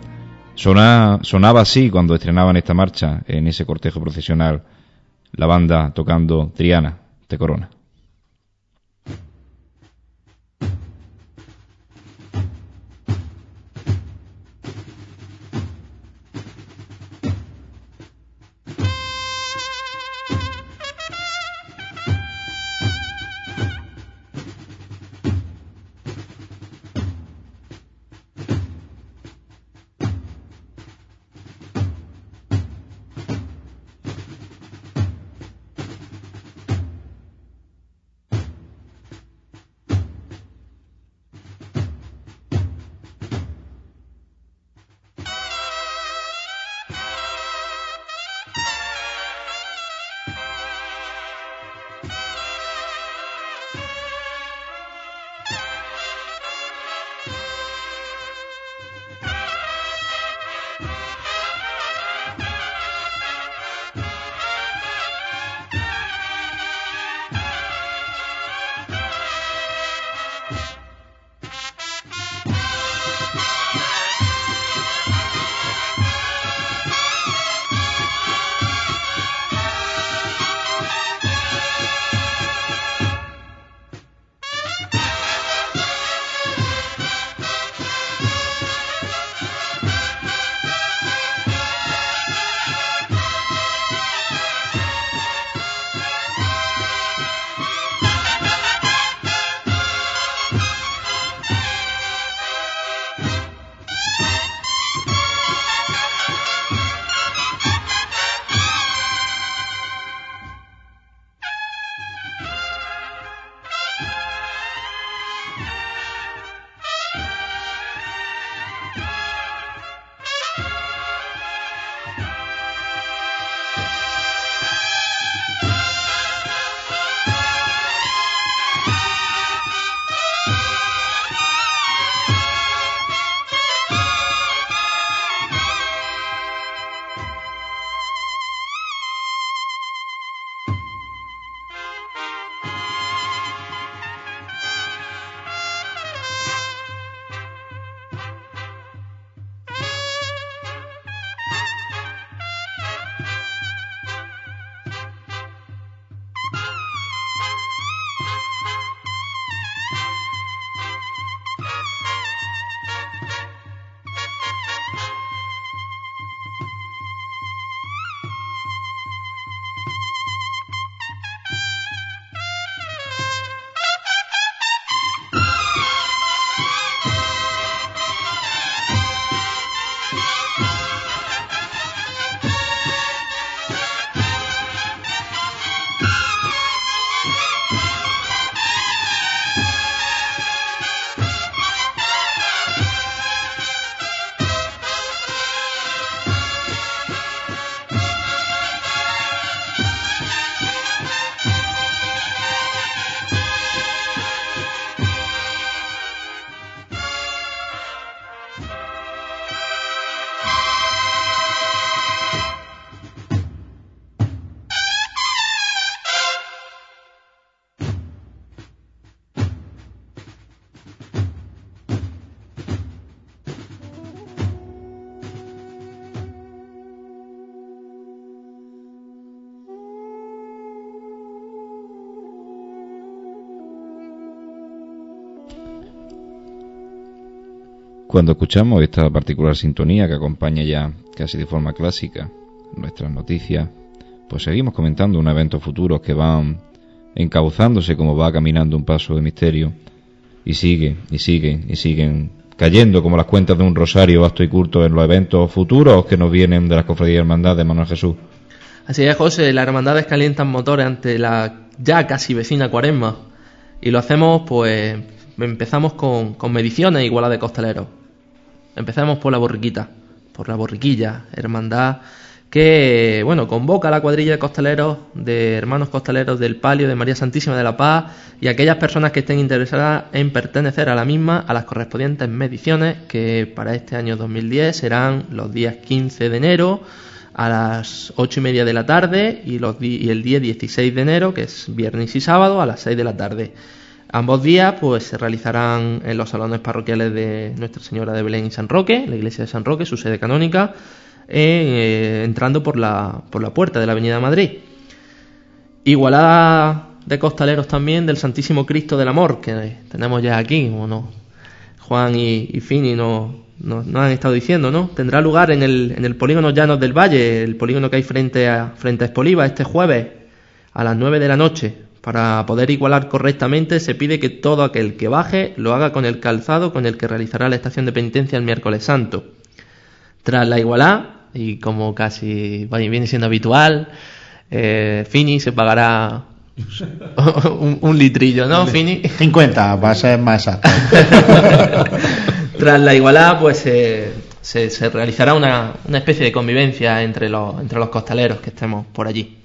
sonaba así cuando estrenaban esta marcha en ese cortejo procesional, la banda tocando Triana de Corona. Cuando escuchamos esta particular sintonía que acompaña ya casi de forma clásica nuestras noticias, pues seguimos comentando un evento futuro que van encauzándose como va caminando un paso de misterio y sigue y siguen y siguen cayendo como las cuentas de un rosario vasto y curto en los eventos futuros que nos vienen de las cofradías hermandad de Manuel Jesús. Así es, José, las hermandades calientan motores ante la ya casi vecina cuaresma y lo hacemos pues empezamos con, con mediciones igualadas de costaleros Empezamos por la borriquita, por la borriquilla, hermandad que, bueno, convoca a la cuadrilla de costaleros, de hermanos costaleros del Palio de María Santísima de la Paz y aquellas personas que estén interesadas en pertenecer a la misma, a las correspondientes mediciones que para este año 2010 serán los días 15 de enero a las 8 y media de la tarde y, los y el día 16 de enero, que es viernes y sábado, a las 6 de la tarde. Ambos días pues se realizarán en los salones parroquiales de Nuestra Señora de Belén y San Roque, la iglesia de San Roque, su sede canónica, eh, entrando por la, por la puerta de la Avenida Madrid. Igualada de costaleros también del Santísimo Cristo del Amor, que tenemos ya aquí, como Juan y, Fini nos, han estado diciendo, ¿no? Tendrá lugar en el, en el polígono Llanos del Valle, el polígono que hay frente a, frente a Espoliva, este jueves a las 9 de la noche, para poder igualar correctamente se pide que todo aquel que baje lo haga con el calzado con el que realizará la estación de penitencia el miércoles santo. Tras la igualá, y como casi viene siendo habitual, eh, Fini se pagará <laughs> un, litrillo, ¿no, Fini? 50, va a ser más exacto. <laughs> Tras la igualá, pues se, realizará una, una, especie de convivencia entre los, entre los costaleros que estemos por allí.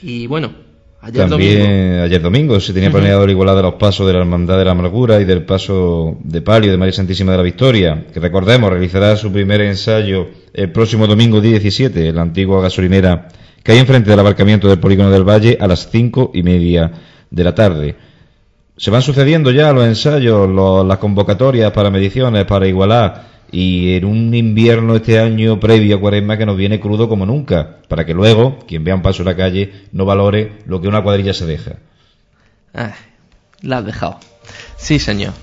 Y bueno, Ayer También domingo. ayer domingo se tenía planeado el igualado de los pasos de la Hermandad de la Amargura y del paso de palio de María Santísima de la Victoria, que recordemos realizará su primer ensayo el próximo domingo día 17 en la antigua gasolinera que hay enfrente del abarcamiento del Polígono del Valle a las cinco y media de la tarde. Se van sucediendo ya los ensayos, las convocatorias para mediciones, para igualar y en un invierno este año previo a Cuaresma que nos viene crudo como nunca, para que luego quien vea un paso en la calle no valore lo que una cuadrilla se deja. Ah, la has dejado. Sí, señor.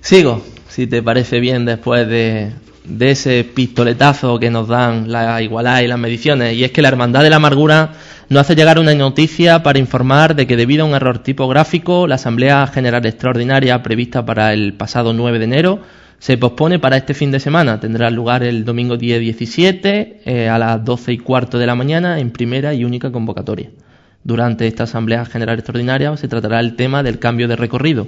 Sigo, si te parece bien, después de, de ese pistoletazo que nos dan la igualdad y las mediciones. Y es que la Hermandad de la Amargura nos hace llegar una noticia para informar de que debido a un error tipográfico, la Asamblea General Extraordinaria prevista para el pasado 9 de enero se pospone para este fin de semana. Tendrá lugar el domingo día 17 eh, a las 12 y cuarto de la mañana en primera y única convocatoria. Durante esta Asamblea General Extraordinaria se tratará el tema del cambio de recorrido,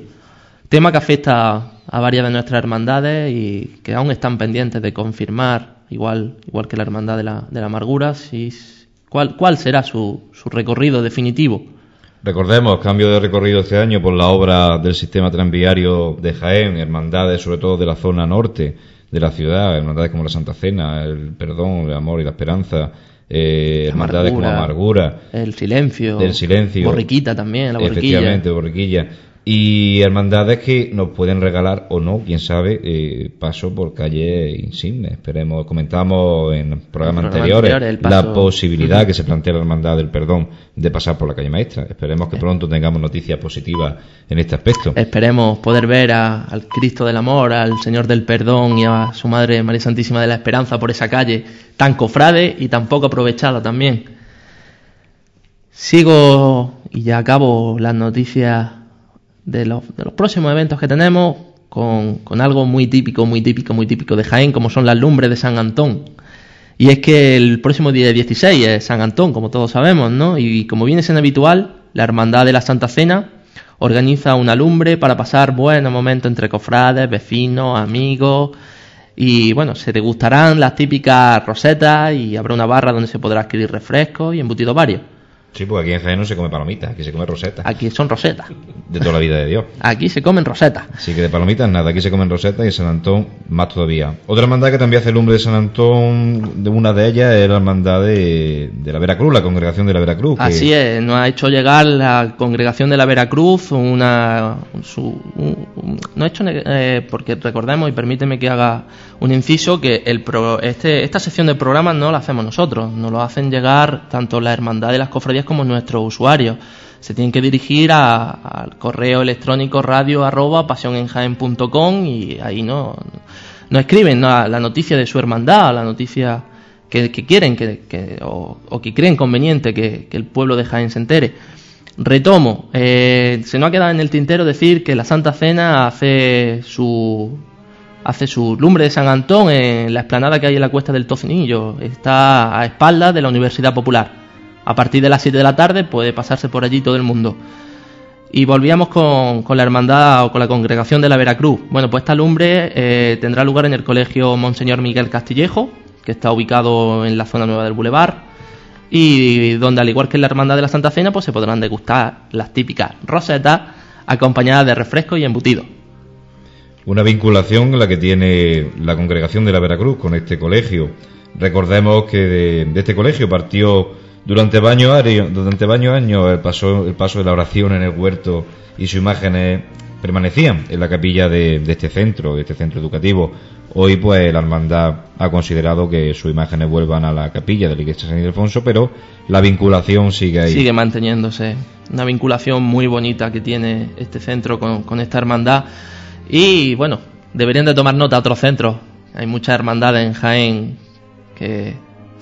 tema que afecta a varias de nuestras hermandades y que aún están pendientes de confirmar, igual, igual que la Hermandad de la, de la Amargura, si, cuál, cuál será su, su recorrido definitivo. Recordemos, cambio de recorrido este año por la obra del sistema tranviario de Jaén, hermandades sobre todo de la zona norte de la ciudad, hermandades como la Santa Cena, el perdón, el amor y la esperanza, eh, hermandades como amargura, el silencio, del silencio, borriquita también, la borriquilla. Efectivamente, borriquilla y hermandades que nos pueden regalar o no, quién sabe, eh, paso por calle insigne. Esperemos, comentamos en programas anteriores la posibilidad <laughs> que se plantea la hermandad del perdón de pasar por la calle maestra. Esperemos que pronto tengamos noticias positivas en este aspecto. Esperemos poder ver al Cristo del Amor, al Señor del Perdón y a su Madre María Santísima de la Esperanza por esa calle tan cofrade y tan poco aprovechada también. Sigo y ya acabo las noticias de los, de los próximos eventos que tenemos con, con, algo muy típico, muy típico, muy típico de Jaén, como son las lumbres de San Antón. Y es que el próximo día 16 es San Antón, como todos sabemos, ¿no? Y como viene siendo habitual, La Hermandad de la Santa Cena organiza una lumbre para pasar buenos momentos entre cofrades, vecinos, amigos y bueno, se degustarán las típicas rosetas y habrá una barra donde se podrá adquirir refrescos y embutidos varios. Sí, pues aquí en Jaén no se come palomitas, aquí se come rosetas. Aquí son rosetas. De toda la vida de Dios. Aquí se comen rosetas. Así que de palomitas nada, aquí se comen rosetas y en San Antón más todavía. Otra hermandad que también hace lumbre de San Antón, de una de ellas es la hermandad de, de la Veracruz, la congregación de la Veracruz. que- Así es, nos ha hecho llegar la congregación de la Veracruz una. Su, un- un- nos ha hecho. eh, porque recordemos, y permíteme que haga un inciso, que el pro- este, esta sección de programas no la hacemos nosotros, nos lo hacen llegar tanto la hermandad de las cofradías como nuestros usuarios. Se tienen que dirigir al correo electrónico radio arroba pasionenjaen.com y ahí no, no escriben la noticia de su hermandad, la noticia que, quieren que, o, que creen conveniente que, que el pueblo de Jaén se entere. Retomo, eh, se nos ha quedado en el tintero decir que la Santa Cena hace su hace su lumbre de San Antón en la explanada que hay en la cuesta del Tocinillo. Está a espaldas de la Universidad Popular. A partir de las 7 de la tarde puede pasarse por allí todo el mundo. Y volvíamos con, con la hermandad o con la congregación de la Veracruz. Bueno, pues esta lumbre eh, tendrá lugar en el colegio Monseñor Miguel Castillejo, que está ubicado en la zona nueva del Boulevard, y donde al igual que en la hermandad de la Santa Cena, pues se podrán degustar las típicas rosetas acompañadas de refresco y embutidos. Una vinculación la que tiene la congregación de la Veracruz con este colegio. Recordemos que de, de este colegio partió durante varios años, durante años el paso, el paso de la oración en el huerto y sus imágenes permanecían en la capilla de, de este centro, de este centro educativo. Hoy pues la hermandad ha considerado que sus imágenes vuelvan a la capilla de la iglesia San Ildefonso, pero la vinculación sigue ahí. Sigue manteniéndose. Una vinculación muy bonita que tiene este centro con esta hermandad. Y bueno, deberían de tomar nota otros centros. Hay muchas hermandades en Jaén que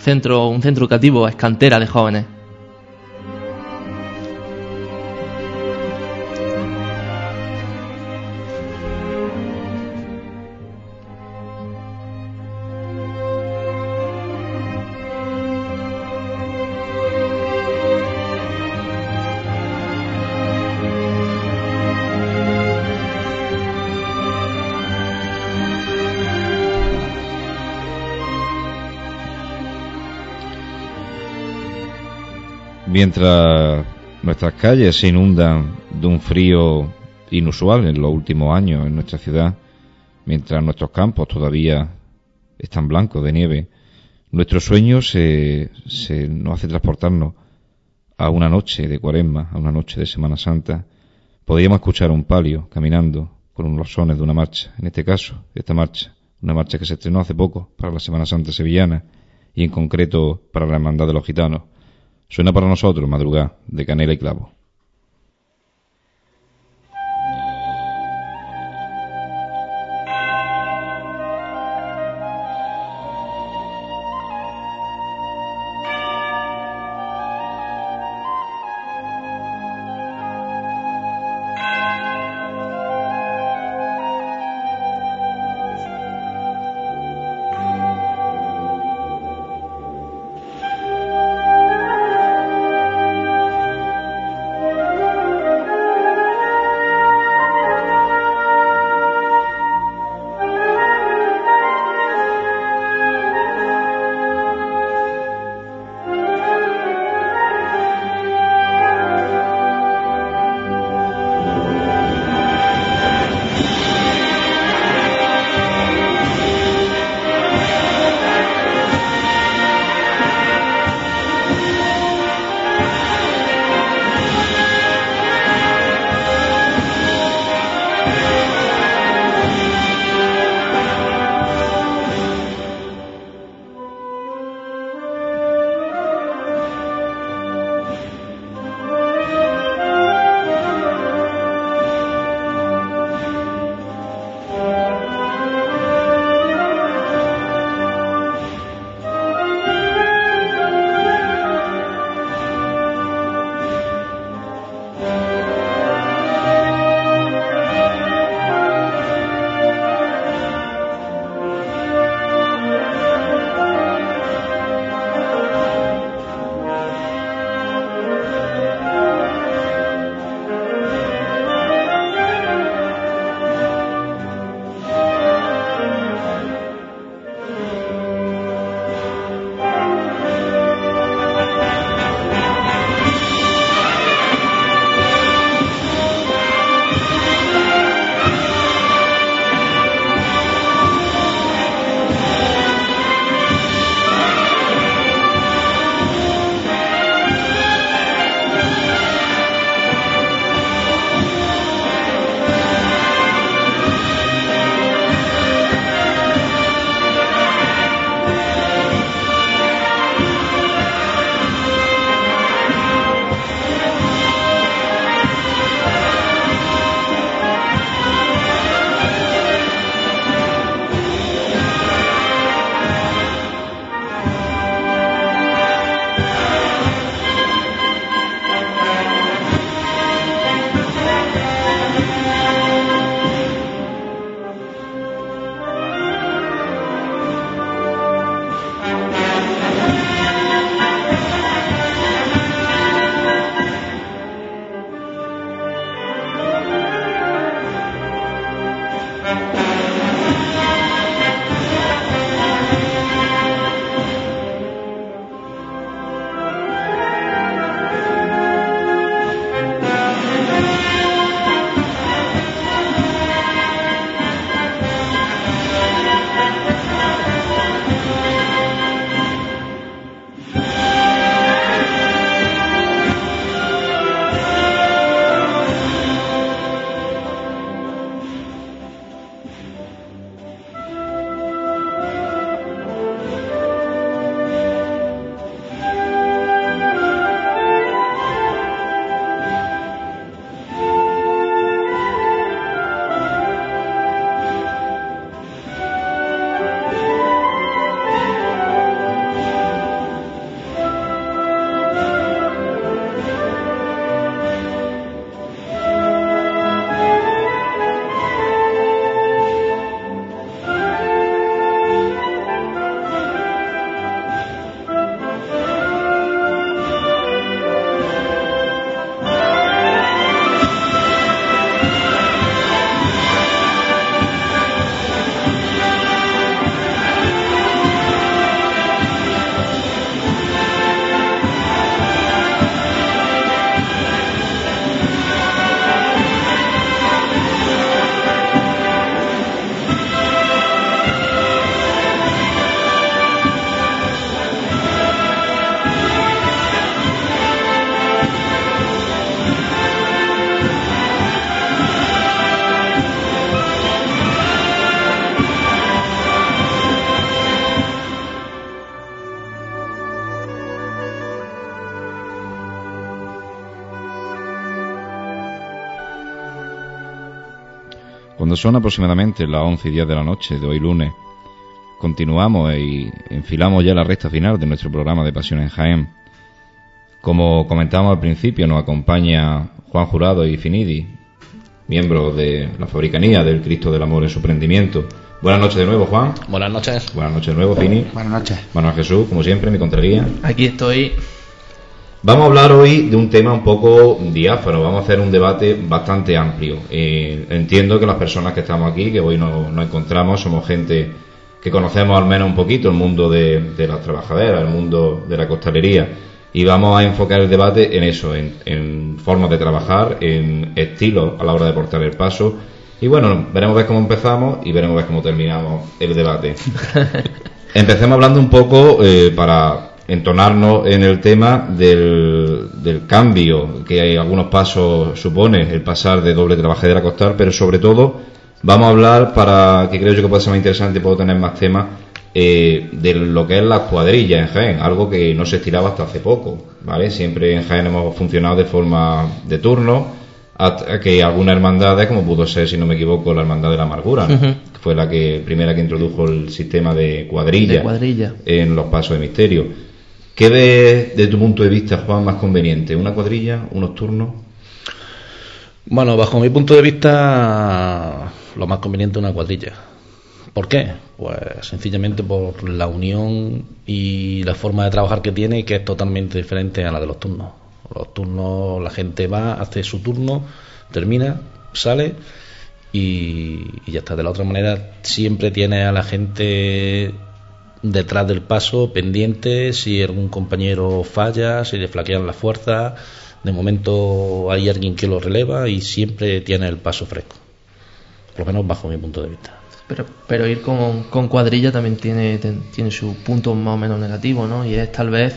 centro, un centro educativo es cantera de jóvenes. Mientras nuestras calles se inundan de un frío inusual en los últimos años en nuestra ciudad, mientras nuestros campos todavía están blancos de nieve, nuestro sueño se, se nos hace transportarnos a una noche de cuaresma, a una noche de Semana Santa. Podríamos escuchar un palio caminando con los sones de una marcha, en este caso, esta marcha, una marcha que se estrenó hace poco para la Semana Santa sevillana y en concreto para la Hermandad de los Gitanos. Suena para nosotros madrugada de canela y clavo. Cuando son aproximadamente las 11 y 10 de la noche de hoy lunes, continuamos y enfilamos ya la recta final de nuestro programa de Pasión en Jaén. Como comentamos al principio, nos acompaña Juan Jurado y Finidi, miembros de la Fabricanía del Cristo del Amor en su prendimiento. Buenas noches de nuevo, Juan. Buenas noches. Buenas noches de nuevo, Fini. Buenas noches. Manuel Jesús, como siempre, mi contraría. Aquí estoy. Vamos a hablar hoy de un tema un poco diáfano, vamos a hacer un debate bastante amplio. Eh, entiendo que las personas que estamos aquí, que hoy nos, nos encontramos, somos gente que conocemos al menos un poquito el mundo de, de las trabajaderas, el mundo de la costalería, y vamos a enfocar el debate en eso, en, en formas de trabajar, en estilos a la hora de portar el paso. Y bueno, veremos ver cómo empezamos y veremos ver cómo terminamos el debate. <laughs> Empecemos hablando un poco eh, para entonarnos en el tema del, del cambio que hay algunos pasos supone el pasar de doble trabajadera a costal, pero sobre todo vamos a hablar para que creo yo que puede ser más interesante puedo tener más temas eh, de lo que es la cuadrilla en Jaén, algo que no se estiraba hasta hace poco, ¿vale? Siempre en Jaén hemos funcionado de forma de turno, hasta que algunas hermandades, como pudo ser, si no me equivoco, la Hermandad de la Amargura, que fue la que primera que introdujo el sistema de cuadrilla, De cuadrilla. en los pasos de misterio. ¿Qué ves de tu punto de vista, Juan, más conveniente? ¿Una cuadrilla, unos turnos? Bueno, bajo mi punto de vista, lo más conveniente es una cuadrilla. ¿Por qué? Pues sencillamente por la unión y la forma de trabajar que tiene, que es totalmente diferente a la de los turnos. Los turnos, la gente va, hace su turno, termina, sale y, y ya está. De la otra manera, siempre tiene a la gente detrás del paso, pendiente, si algún compañero falla, si le flaquean las fuerzas. De momento hay alguien que lo releva y siempre tiene el paso fresco. Por lo menos bajo mi punto de vista. Pero, pero ir con, con cuadrilla también tiene, tiene su punto más o menos negativo, ¿no? Y es tal vez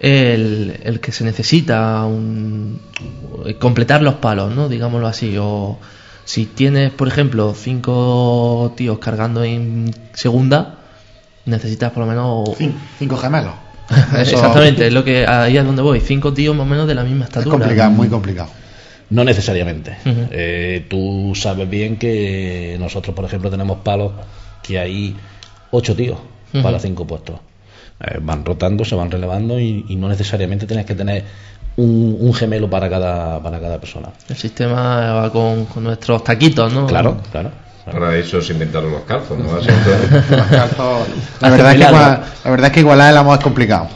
el, el que se necesita un- completar los palos, ¿no? Digámoslo así. O si tienes, por ejemplo, cinco tíos cargando en segunda, necesitas por lo menos... Cin- cinco gemelos. <laughs> Eso Exactamente, es lo que ahí es donde voy. Cinco tíos más o menos de la misma Es estatura. complicado, muy complicado. No necesariamente. Eh, tú sabes bien que nosotros, por ejemplo, tenemos palos que hay ocho tíos para cinco puestos. Eh, van rotando, se van relevando y, y no necesariamente tienes que tener un, un gemelo para cada, para cada persona. El sistema va con, con nuestros taquitos, ¿no? Claro, claro. Para eso se inventaron los calzos, ¿no? <laughs> Los calzos- la, verdad es que, igual- la verdad es que igualar el amor es complicado.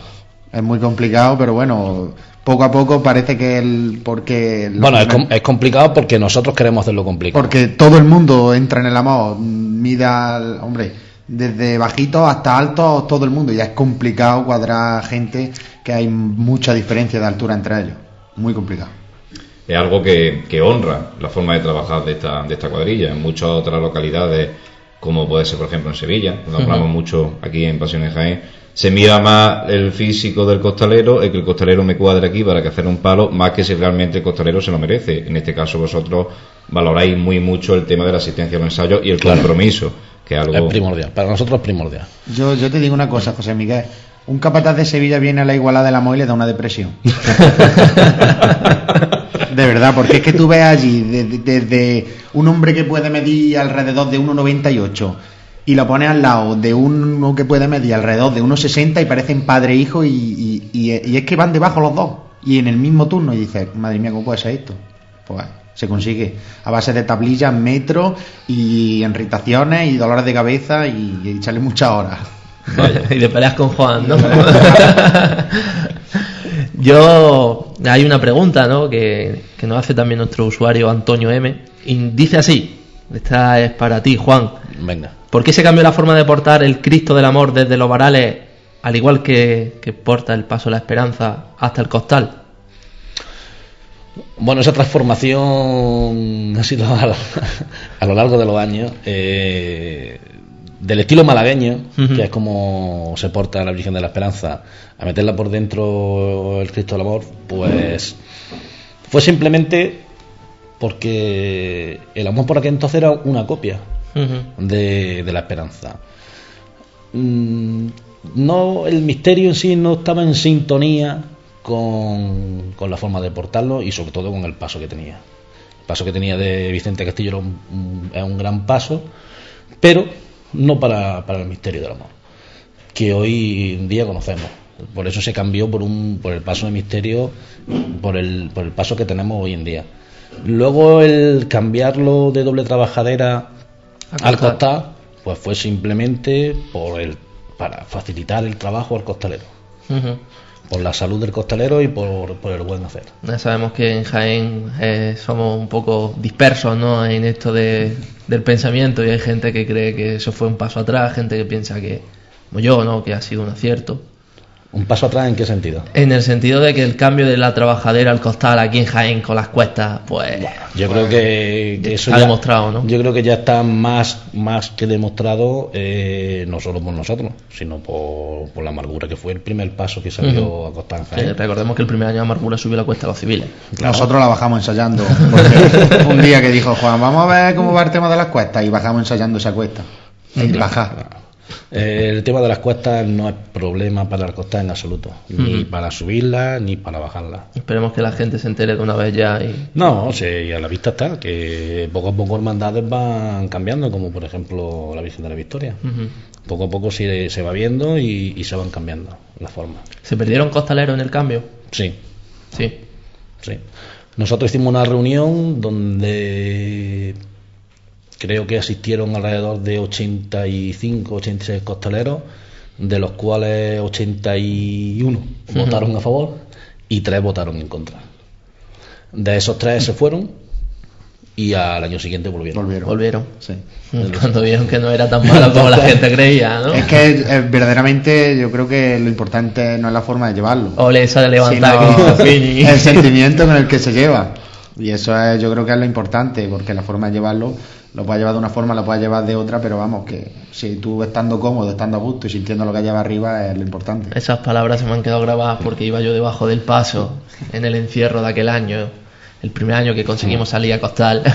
Es muy complicado, pero bueno, poco a poco parece que el. Porque. Bueno, es, com- es complicado porque nosotros queremos hacerlo complicado. Porque todo el mundo entra en el amor, mira, al- hombre, desde bajito hasta alto, todo el mundo. Ya es complicado cuadrar gente que hay mucha diferencia de altura entre ellos. Muy complicado. Es algo que, que honra la forma de trabajar de esta, de esta cuadrilla. En muchas otras localidades, como puede ser, por ejemplo, en Sevilla, cuando hablamos mucho aquí en Pasiones Jaén, se mira más el físico del costalero, el que el costalero me cuadre aquí para que hacer un palo, más que si realmente el costalero se lo merece. En este caso, vosotros valoráis muy mucho el tema de la asistencia a los ensayos y el Claro. compromiso, que es Es algo. primordial. Para nosotros es primordial. Yo, yo te digo una cosa, José Miguel. Un capataz de Sevilla viene a la igualada de la amor y le da una depresión. <laughs> <laughs> De verdad, porque es que tú ves allí desde, un hombre que puede medir alrededor de 1,98 y lo pones al lado de uno que puede medir alrededor de 1,60 y parecen padre e hijo y, y- y- y es que van debajo los dos y en el mismo turno y dices, madre mía, ¿cómo puede ser esto? Pues se consigue a base de tablillas, metros y irritaciones y dolores de cabeza y, echarle muchas horas. y de peleas con Juan, ¿no? <laughs> <laughs> Yo, hay una pregunta, ¿no? Que, que nos hace también nuestro usuario Antonio M. Y dice así, esta es para ti, Juan. Venga. ¿Por qué se cambió la forma de portar el Cristo del Amor desde los varales, al igual que, que porta el paso de la esperanza, hasta el costal? Bueno, esa transformación ha sido a lo, a lo largo de los años eh, del estilo malagueño, que es como se porta la Virgen de la Esperanza, a meterla por dentro el Cristo del Amor, pues fue simplemente porque el amor por aquel entonces era una copia de, de la esperanza. Mm, No, el misterio en sí no estaba en sintonía con, con la forma de portarlo y sobre todo con el paso que tenía. paso que tenía de Vicente Castillo era un gran paso, pero no para, para el misterio del amor, que hoy en día conocemos. Por eso se cambió por, un, por el paso de misterio, por el, por el paso que tenemos hoy en día. Luego el cambiarlo de doble trabajadera al costal, pues fue simplemente por el, para facilitar el trabajo al costalero. Por la salud del costalero y por, por el buen hacer. Sabemos que en Jaén eh, somos un poco dispersos ¿no? en esto de, del pensamiento y hay gente que cree que eso fue un paso atrás, gente que piensa que, como yo, ¿no? que ha sido un acierto. ¿Un paso atrás en qué sentido? En el sentido de que el cambio de la trabajadera al costal aquí en Jaén con las cuestas, pues Yo creo que, que eso ha ya- demostrado, ¿no? Yo creo que ya está más, más que demostrado, eh, no solo por nosotros, sino por, por la amargura, que fue el primer paso que salió a Costa en Eh, Jaén. recordemos que el primer año Amargura subió la cuesta a los civiles. Nosotros la bajamos ensayando. <laughs> porque un día que dijo Juan, vamos a ver cómo va el tema de las cuestas. Y bajamos ensayando esa cuesta. Y bajar. Eh, el tema de las cuestas no es problema para el Costa en absoluto, ni para subirla ni para bajarla. Esperemos que la gente se entere de una vez ya y No, sí, y a la vista está, que poco a poco hermandades van cambiando, como por ejemplo la Virgen de la Victoria. Poco a poco se, se va viendo y, y se van cambiando las formas. ¿Se perdieron costaleros en el cambio? Sí, Sí. sí. Nosotros hicimos una reunión donde creo que asistieron alrededor de 85, 86 costaleros, de los cuales 81 votaron a favor y 3 votaron en contra. De esos 3 se fueron y al año siguiente volvieron. Volvieron. Volvieron. Sí. <laughs> Cuando vieron que no era tan malo como la <laughs> gente creía, ¿no? Es que eh, verdaderamente yo creo que lo importante no es la forma de llevarlo. Ole esa de levantar <laughs> el sentimiento con el que se lleva. Y eso es, yo creo que es lo importante, porque la forma de llevarlo lo puedes llevar de una forma, lo puedes llevar de otra, pero vamos, que si tú estando cómodo, estando a gusto y sintiendo lo que lleva arriba es lo importante. Esas palabras se me han quedado grabadas porque iba yo debajo del paso en el encierro de aquel año, el primer año que conseguimos salir a costal. <laughs>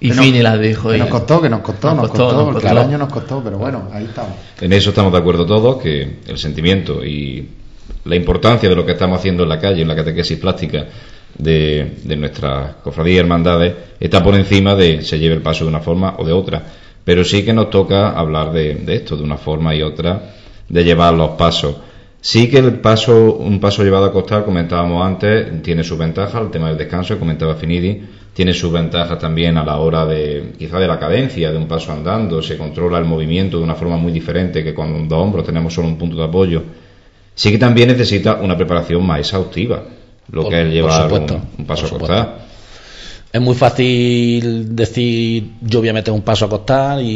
Y Que nos- Fini las dijo. Que y- nos costó, que nos costó, Nos nos costó, costó, porque costó. el año nos costó, pero bueno, ahí estamos. En eso estamos de acuerdo todos, que el sentimiento y la importancia de lo que estamos haciendo en la calle, en la catequesis plástica de, de nuestras cofradías y hermandades, está por encima de se lleve el paso de una forma o de otra. Pero sí que nos toca hablar de, de esto, de una forma y otra, de llevar los pasos. Sí que el paso, un paso llevado a costar, comentábamos antes, tiene sus ventajas, el tema del descanso, comentaba Finidi, tiene sus ventajas también a la hora de, quizá de la cadencia de un paso andando, se controla el movimiento de una forma muy diferente que cuando dos hombros tenemos solo un punto de apoyo. Sí que también necesita una preparación más exhaustiva, lo Por- que es llevar supuesto, un, un paso a costar. Es muy fácil decir yo voy a meter un paso a costar y,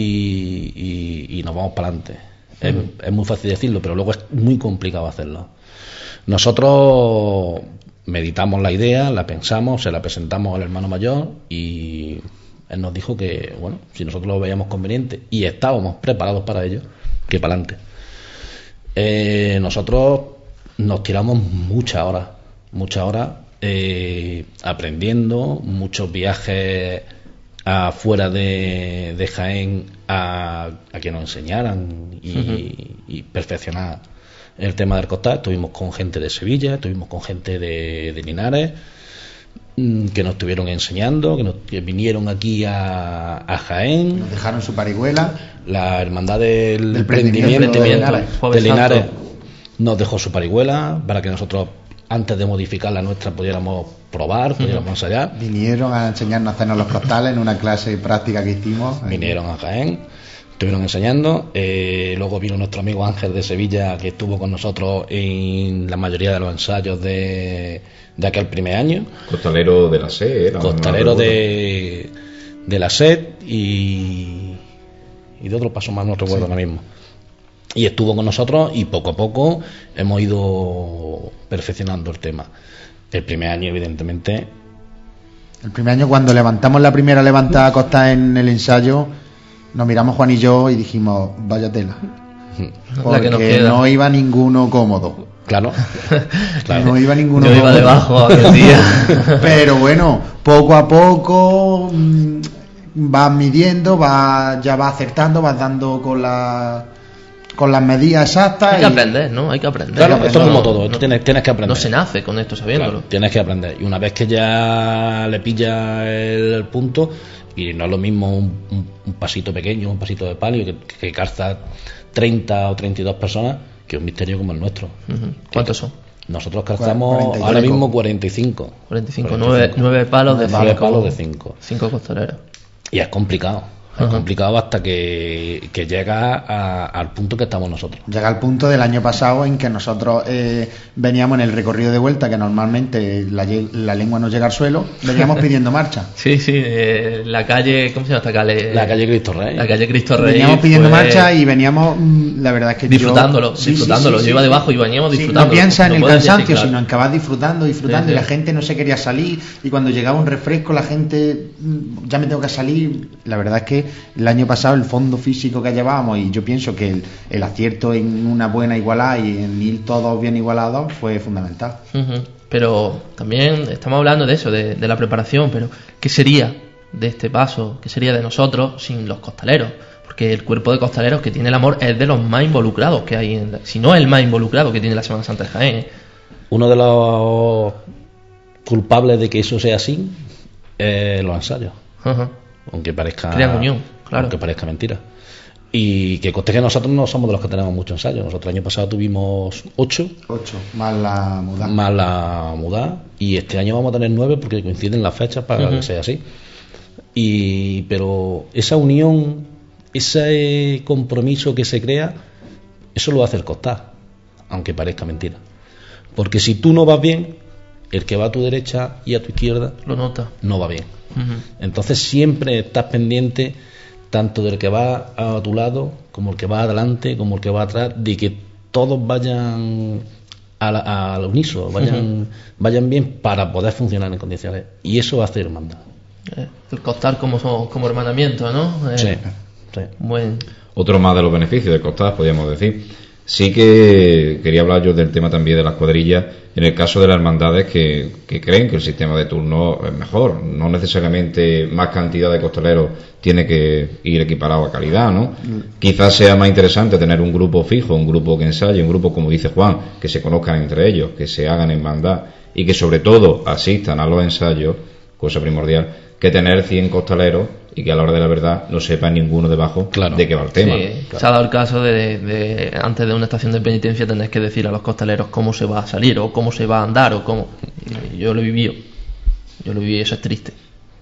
y- y nos vamos para adelante. Es, es muy fácil decirlo, pero luego es muy complicado hacerlo. Nosotros meditamos la idea, la pensamos, se la presentamos al hermano mayor y él nos dijo que, bueno, si nosotros lo veíamos conveniente y estábamos preparados para ello, que para adelante. Eh, nosotros nos tiramos muchas horas, muchas horas eh, aprendiendo, muchos viajes afuera de, de Jaén a, a que nos enseñaran y, y perfeccionar el tema del costal. Estuvimos con gente de Sevilla, estuvimos con gente de, de Linares mm, que nos estuvieron enseñando, que, nos, que vinieron aquí a, a Jaén, Nos dejaron su parihuela. la hermandad del, Del Prendimiento de de Linares. Jueves Linares nos dejó su parihuela para que nosotros antes de modificar la nuestra pudiéramos probar, pudiéramos ensayar. Vinieron a enseñarnos a hacernos los costales en una clase práctica que hicimos. Vinieron a Jaén, estuvieron enseñando. eh, luego vino nuestro amigo Ángel de Sevilla que estuvo con nosotros en la mayoría de los ensayos de, de aquel primer año. Costalero de la SE, era, Costalero no recuerdo. de, de la SED y, y de otro paso más, no recuerdo ahora mismo. Y estuvo con nosotros y poco a poco hemos ido perfeccionando el tema. El primer año, evidentemente, El primer año, cuando levantamos la primera levantada a costa en el ensayo, nos miramos Juan y yo y dijimos, vaya tela. <laughs> La Porque que no iba ninguno cómodo. claro, <laughs> claro. No iba ninguno Yo iba cómodo. debajo aquel día. <laughs> Pero bueno, poco a poco mm, vas midiendo, vas, ya vas acertando, vas dando con la con las medidas exactas. Hay que y- aprender, ¿no? Hay que aprender. Claro, esto es no- como todo, esto no- tienes, tienes que aprender. No se nace con esto sabiéndolo. Claro, tienes que aprender. Y una vez que ya le pilla el punto, y no es lo mismo un, un- un pasito pequeño, un pasito de palio, que, que calza 30 o 32 personas, que un misterio como el nuestro. ¿Cuántos son? Nosotros calzamos 40 y ahora mismo 45. 45, 9, palos de Nueve 5. palos de 5. 5 costaleros. Y es complicado. Es Ajá. complicado hasta que, que llega a- al punto que estamos nosotros. Llega al punto del año pasado en que nosotros eh, veníamos en el recorrido de vuelta, que normalmente la, lengua no llega al suelo, veníamos <laughs> pidiendo marcha. Sí, sí, eh, la calle, ¿cómo se llama esta calle? La calle Cristo Rey. La calle Cristo Rey. Veníamos pidiendo marcha y veníamos, mm, la verdad es que Disfrutándolo, sí, disfrutándolo. sí, Yo sí. iba debajo y veníamos Sí, disfrutándolo. no piensa en No el decir, cansancio, claro. sino en que vas disfrutando, disfrutando Sí, y la gente no se quería salir y cuando llegaba un refresco la gente mm, ya me tengo que salir. La verdad es que el año pasado el fondo físico que llevábamos y yo pienso que el, el acierto en una buena igualada y en ir todos bien igualados fue fundamental. Pero también estamos hablando de eso, de, de la preparación, pero ¿qué sería de este paso? ¿Qué sería de nosotros sin los costaleros? Porque el cuerpo de costaleros que tiene el amor es de los más involucrados que hay, en la- si no el más involucrado que tiene la Semana Santa de Jaén. ¿eh? Uno de los culpables de que eso sea así es los ensayos. Ajá. Aunque parezca. Crean unión, claro. Aunque parezca mentira. Y que conste que nosotros no somos de los que tenemos mucho ensayo. Nosotros el año pasado tuvimos ocho, Ocho, más la mudanza. más la mudada. Y este año vamos a tener nueve porque coinciden las fechas para que sea así. Y, pero esa unión, ese compromiso que se crea, eso lo hace el costar, aunque parezca mentira. Porque si tú no vas bien, el que va a tu derecha y a tu izquierda Lo nota. no va bien. Entonces siempre estás pendiente tanto del que va a tu lado, como el que va adelante, como el que va atrás, de que todos vayan al, al unísono, vayan, vayan bien para poder funcionar en condiciones. Y eso hace hermandad. Eh, El costar como, como hermanamiento, ¿no? Eh, Sí, sí. Buen. Otro más de los beneficios de costar, podríamos decir. Sí que quería hablar yo del tema también de las cuadrillas, en el caso de las hermandades que, que creen que el sistema de turno es mejor. No necesariamente más cantidad de costaleros tiene que ir equiparado a calidad, ¿no? Quizás sea más interesante tener un grupo fijo, un grupo que ensaye, un grupo, como dice Juan, que se conozcan entre ellos, que se hagan hermandad y que sobre todo asistan a los ensayos, cosa primordial, que tener 100 costaleros y que a la hora de la verdad no sepa ninguno debajo Claro. de qué va el tema. Sí, se ha dado el caso de, de antes de una estación de penitencia tener que decir a los costaleros cómo se va a salir o cómo se va a andar o cómo. Yo lo he vivido. Yo lo viví y eso es triste.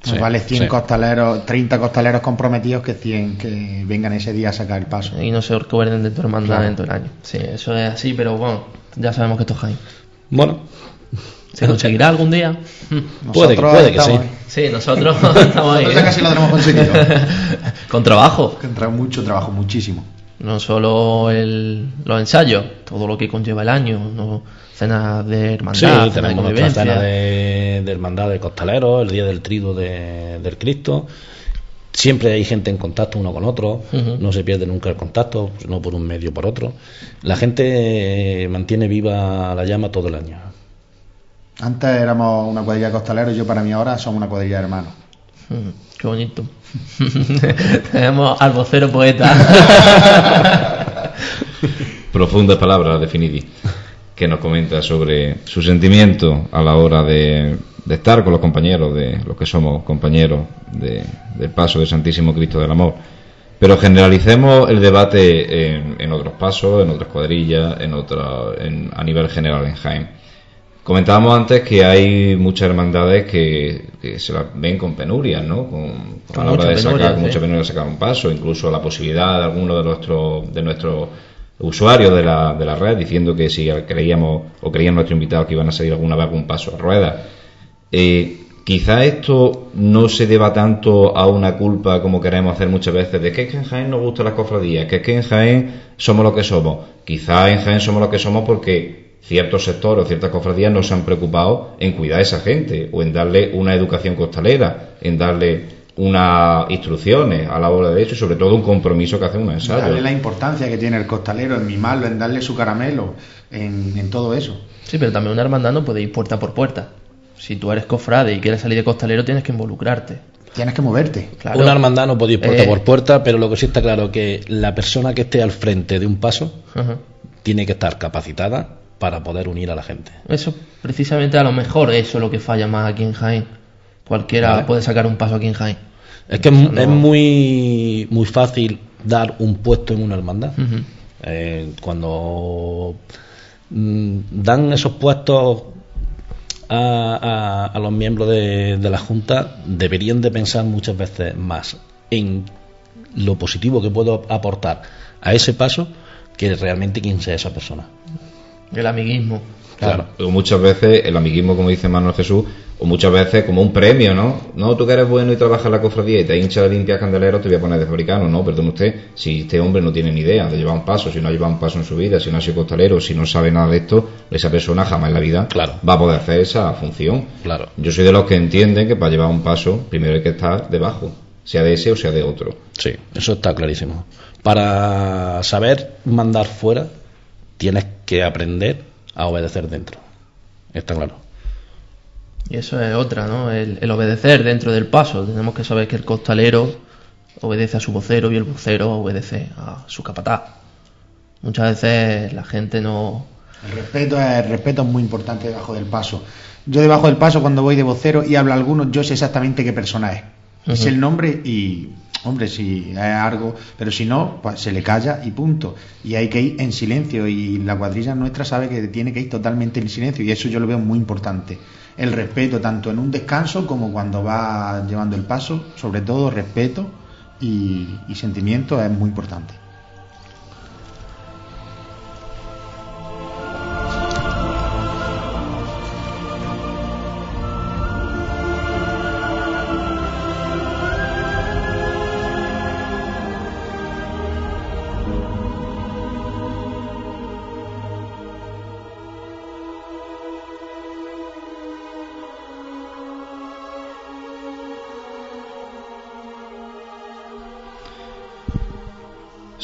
Sí, vale 100 sí. costaleros, 30 costaleros comprometidos que 100 que vengan ese día a sacar el paso. Y no se recuerden de tu hermandad Claro. en todo el año. Sí, eso es así, pero bueno, ya sabemos que esto es Jaén. Bueno, ¿Se conseguirá algún día? Puede Nosotros puede que sí. ahí. Sí, nosotros <laughs> estamos ahí. Nosotros ya ¿eh? casi lo tenemos conseguido. <laughs> Con trabajo. entra mucho trabajo, muchísimo. No solo el, los ensayos, todo lo que conlleva el año, ¿no? cenas de hermandad, sí, cenas de tenemos nuestra convivencia. cena de, de hermandad de costaleros, el día del trido de- del Cristo. Siempre hay gente en contacto uno con otro, no se pierde nunca el contacto, no por un medio por otro. La gente eh, mantiene viva la llama todo el año. Antes éramos una cuadrilla de costaleros, yo para mí ahora somos una cuadrilla de hermanos. Mm, Qué bonito. <laughs> Tenemos al vocero poeta. <laughs> Profundas palabras, Definidi, que nos comenta sobre su sentimiento a la hora de, de estar con los compañeros, de los que somos compañeros de- del paso del Santísimo Cristo del Amor. Pero generalicemos el debate en, en otros pasos, en otras cuadrillas, en otra, en- a nivel general en Jaén. Comentábamos antes que hay muchas hermandades que, que se las ven con penurias, ¿no? Con, Con a la hora de sacar, con mucha penuria de sacar un paso, incluso la posibilidad de algunos de nuestros de nuestros usuarios de la, de la red diciendo que si creíamos o creían nuestros invitados que iban a salir alguna vez algún paso a ruedas. Eh, quizá esto no se deba tanto a una culpa como queremos hacer muchas veces de que es que en Jaén nos gustan las cofradías, que es que en Jaén somos lo que somos. Quizá en Jaén somos lo que somos porque ciertos sectores o ciertas cofradías no se han preocupado en cuidar a esa gente o en darle una educación costalera, en darle unas instrucciones a la hora de eso y sobre todo un compromiso que hace un ensayo. Darle la importancia que tiene el costalero en mimarlo, en darle su caramelo, en, en todo eso. Sí, pero también una hermandad no puede ir puerta por puerta. Si tú eres cofrade y quieres salir de costalero, tienes que involucrarte. tienes que moverte. Claro. Una hermandad no puede ir puerta Eh. por puerta, pero lo que sí está claro que la persona que esté al frente de un paso tiene que estar capacitada para poder unir a la gente. Eso, precisamente a lo mejor eso es lo que falla más aquí en Jaén. Cualquiera Vale. puede sacar un paso aquí en Jaén. Es que es, no- es muy, muy fácil dar un puesto en una hermandad. Eh, cuando mm, dan esos puestos a, a- a los miembros de, de la Junta, deberían de pensar muchas veces más en lo positivo que puedo aportar a ese paso que realmente quién sea esa persona. El amiguismo. Claro. O muchas veces el amiguismo, como dice Manuel Jesús, o muchas veces como un premio, ¿no? No, tú que eres bueno y trabajas en la cofradía y te hincha de limpiar candeleros, te voy a poner de fabricano. No, perdón usted, si este hombre no tiene ni idea de llevar un paso, si no ha llevado un paso en su vida, si no ha sido costalero, si no sabe nada de esto, esa persona jamás en la vida Claro. va a poder hacer esa función. Claro. Yo soy de los que entienden que para llevar un paso, primero hay que estar debajo, sea de ese o sea de otro. Sí, eso está clarísimo. Para saber mandar fuera, tienes que aprender a obedecer dentro. Está claro. Y eso es otra, ¿no? El, el obedecer dentro del paso. Tenemos que saber que el costalero obedece a su vocero y el vocero obedece a su capataz. Muchas veces la gente no... El respeto, es, el respeto es muy importante debajo del paso. Yo debajo del paso, cuando voy de vocero y hablo a algunos, yo sé exactamente qué persona es. Es el nombre y, hombre, si es algo, pero si no, pues se le calla y punto. Y hay que ir en silencio y la cuadrilla nuestra sabe que tiene que ir totalmente en silencio y eso yo lo veo muy importante. El respeto, tanto en un descanso como cuando va llevando el paso, sobre todo respeto y, y sentimiento es muy importante.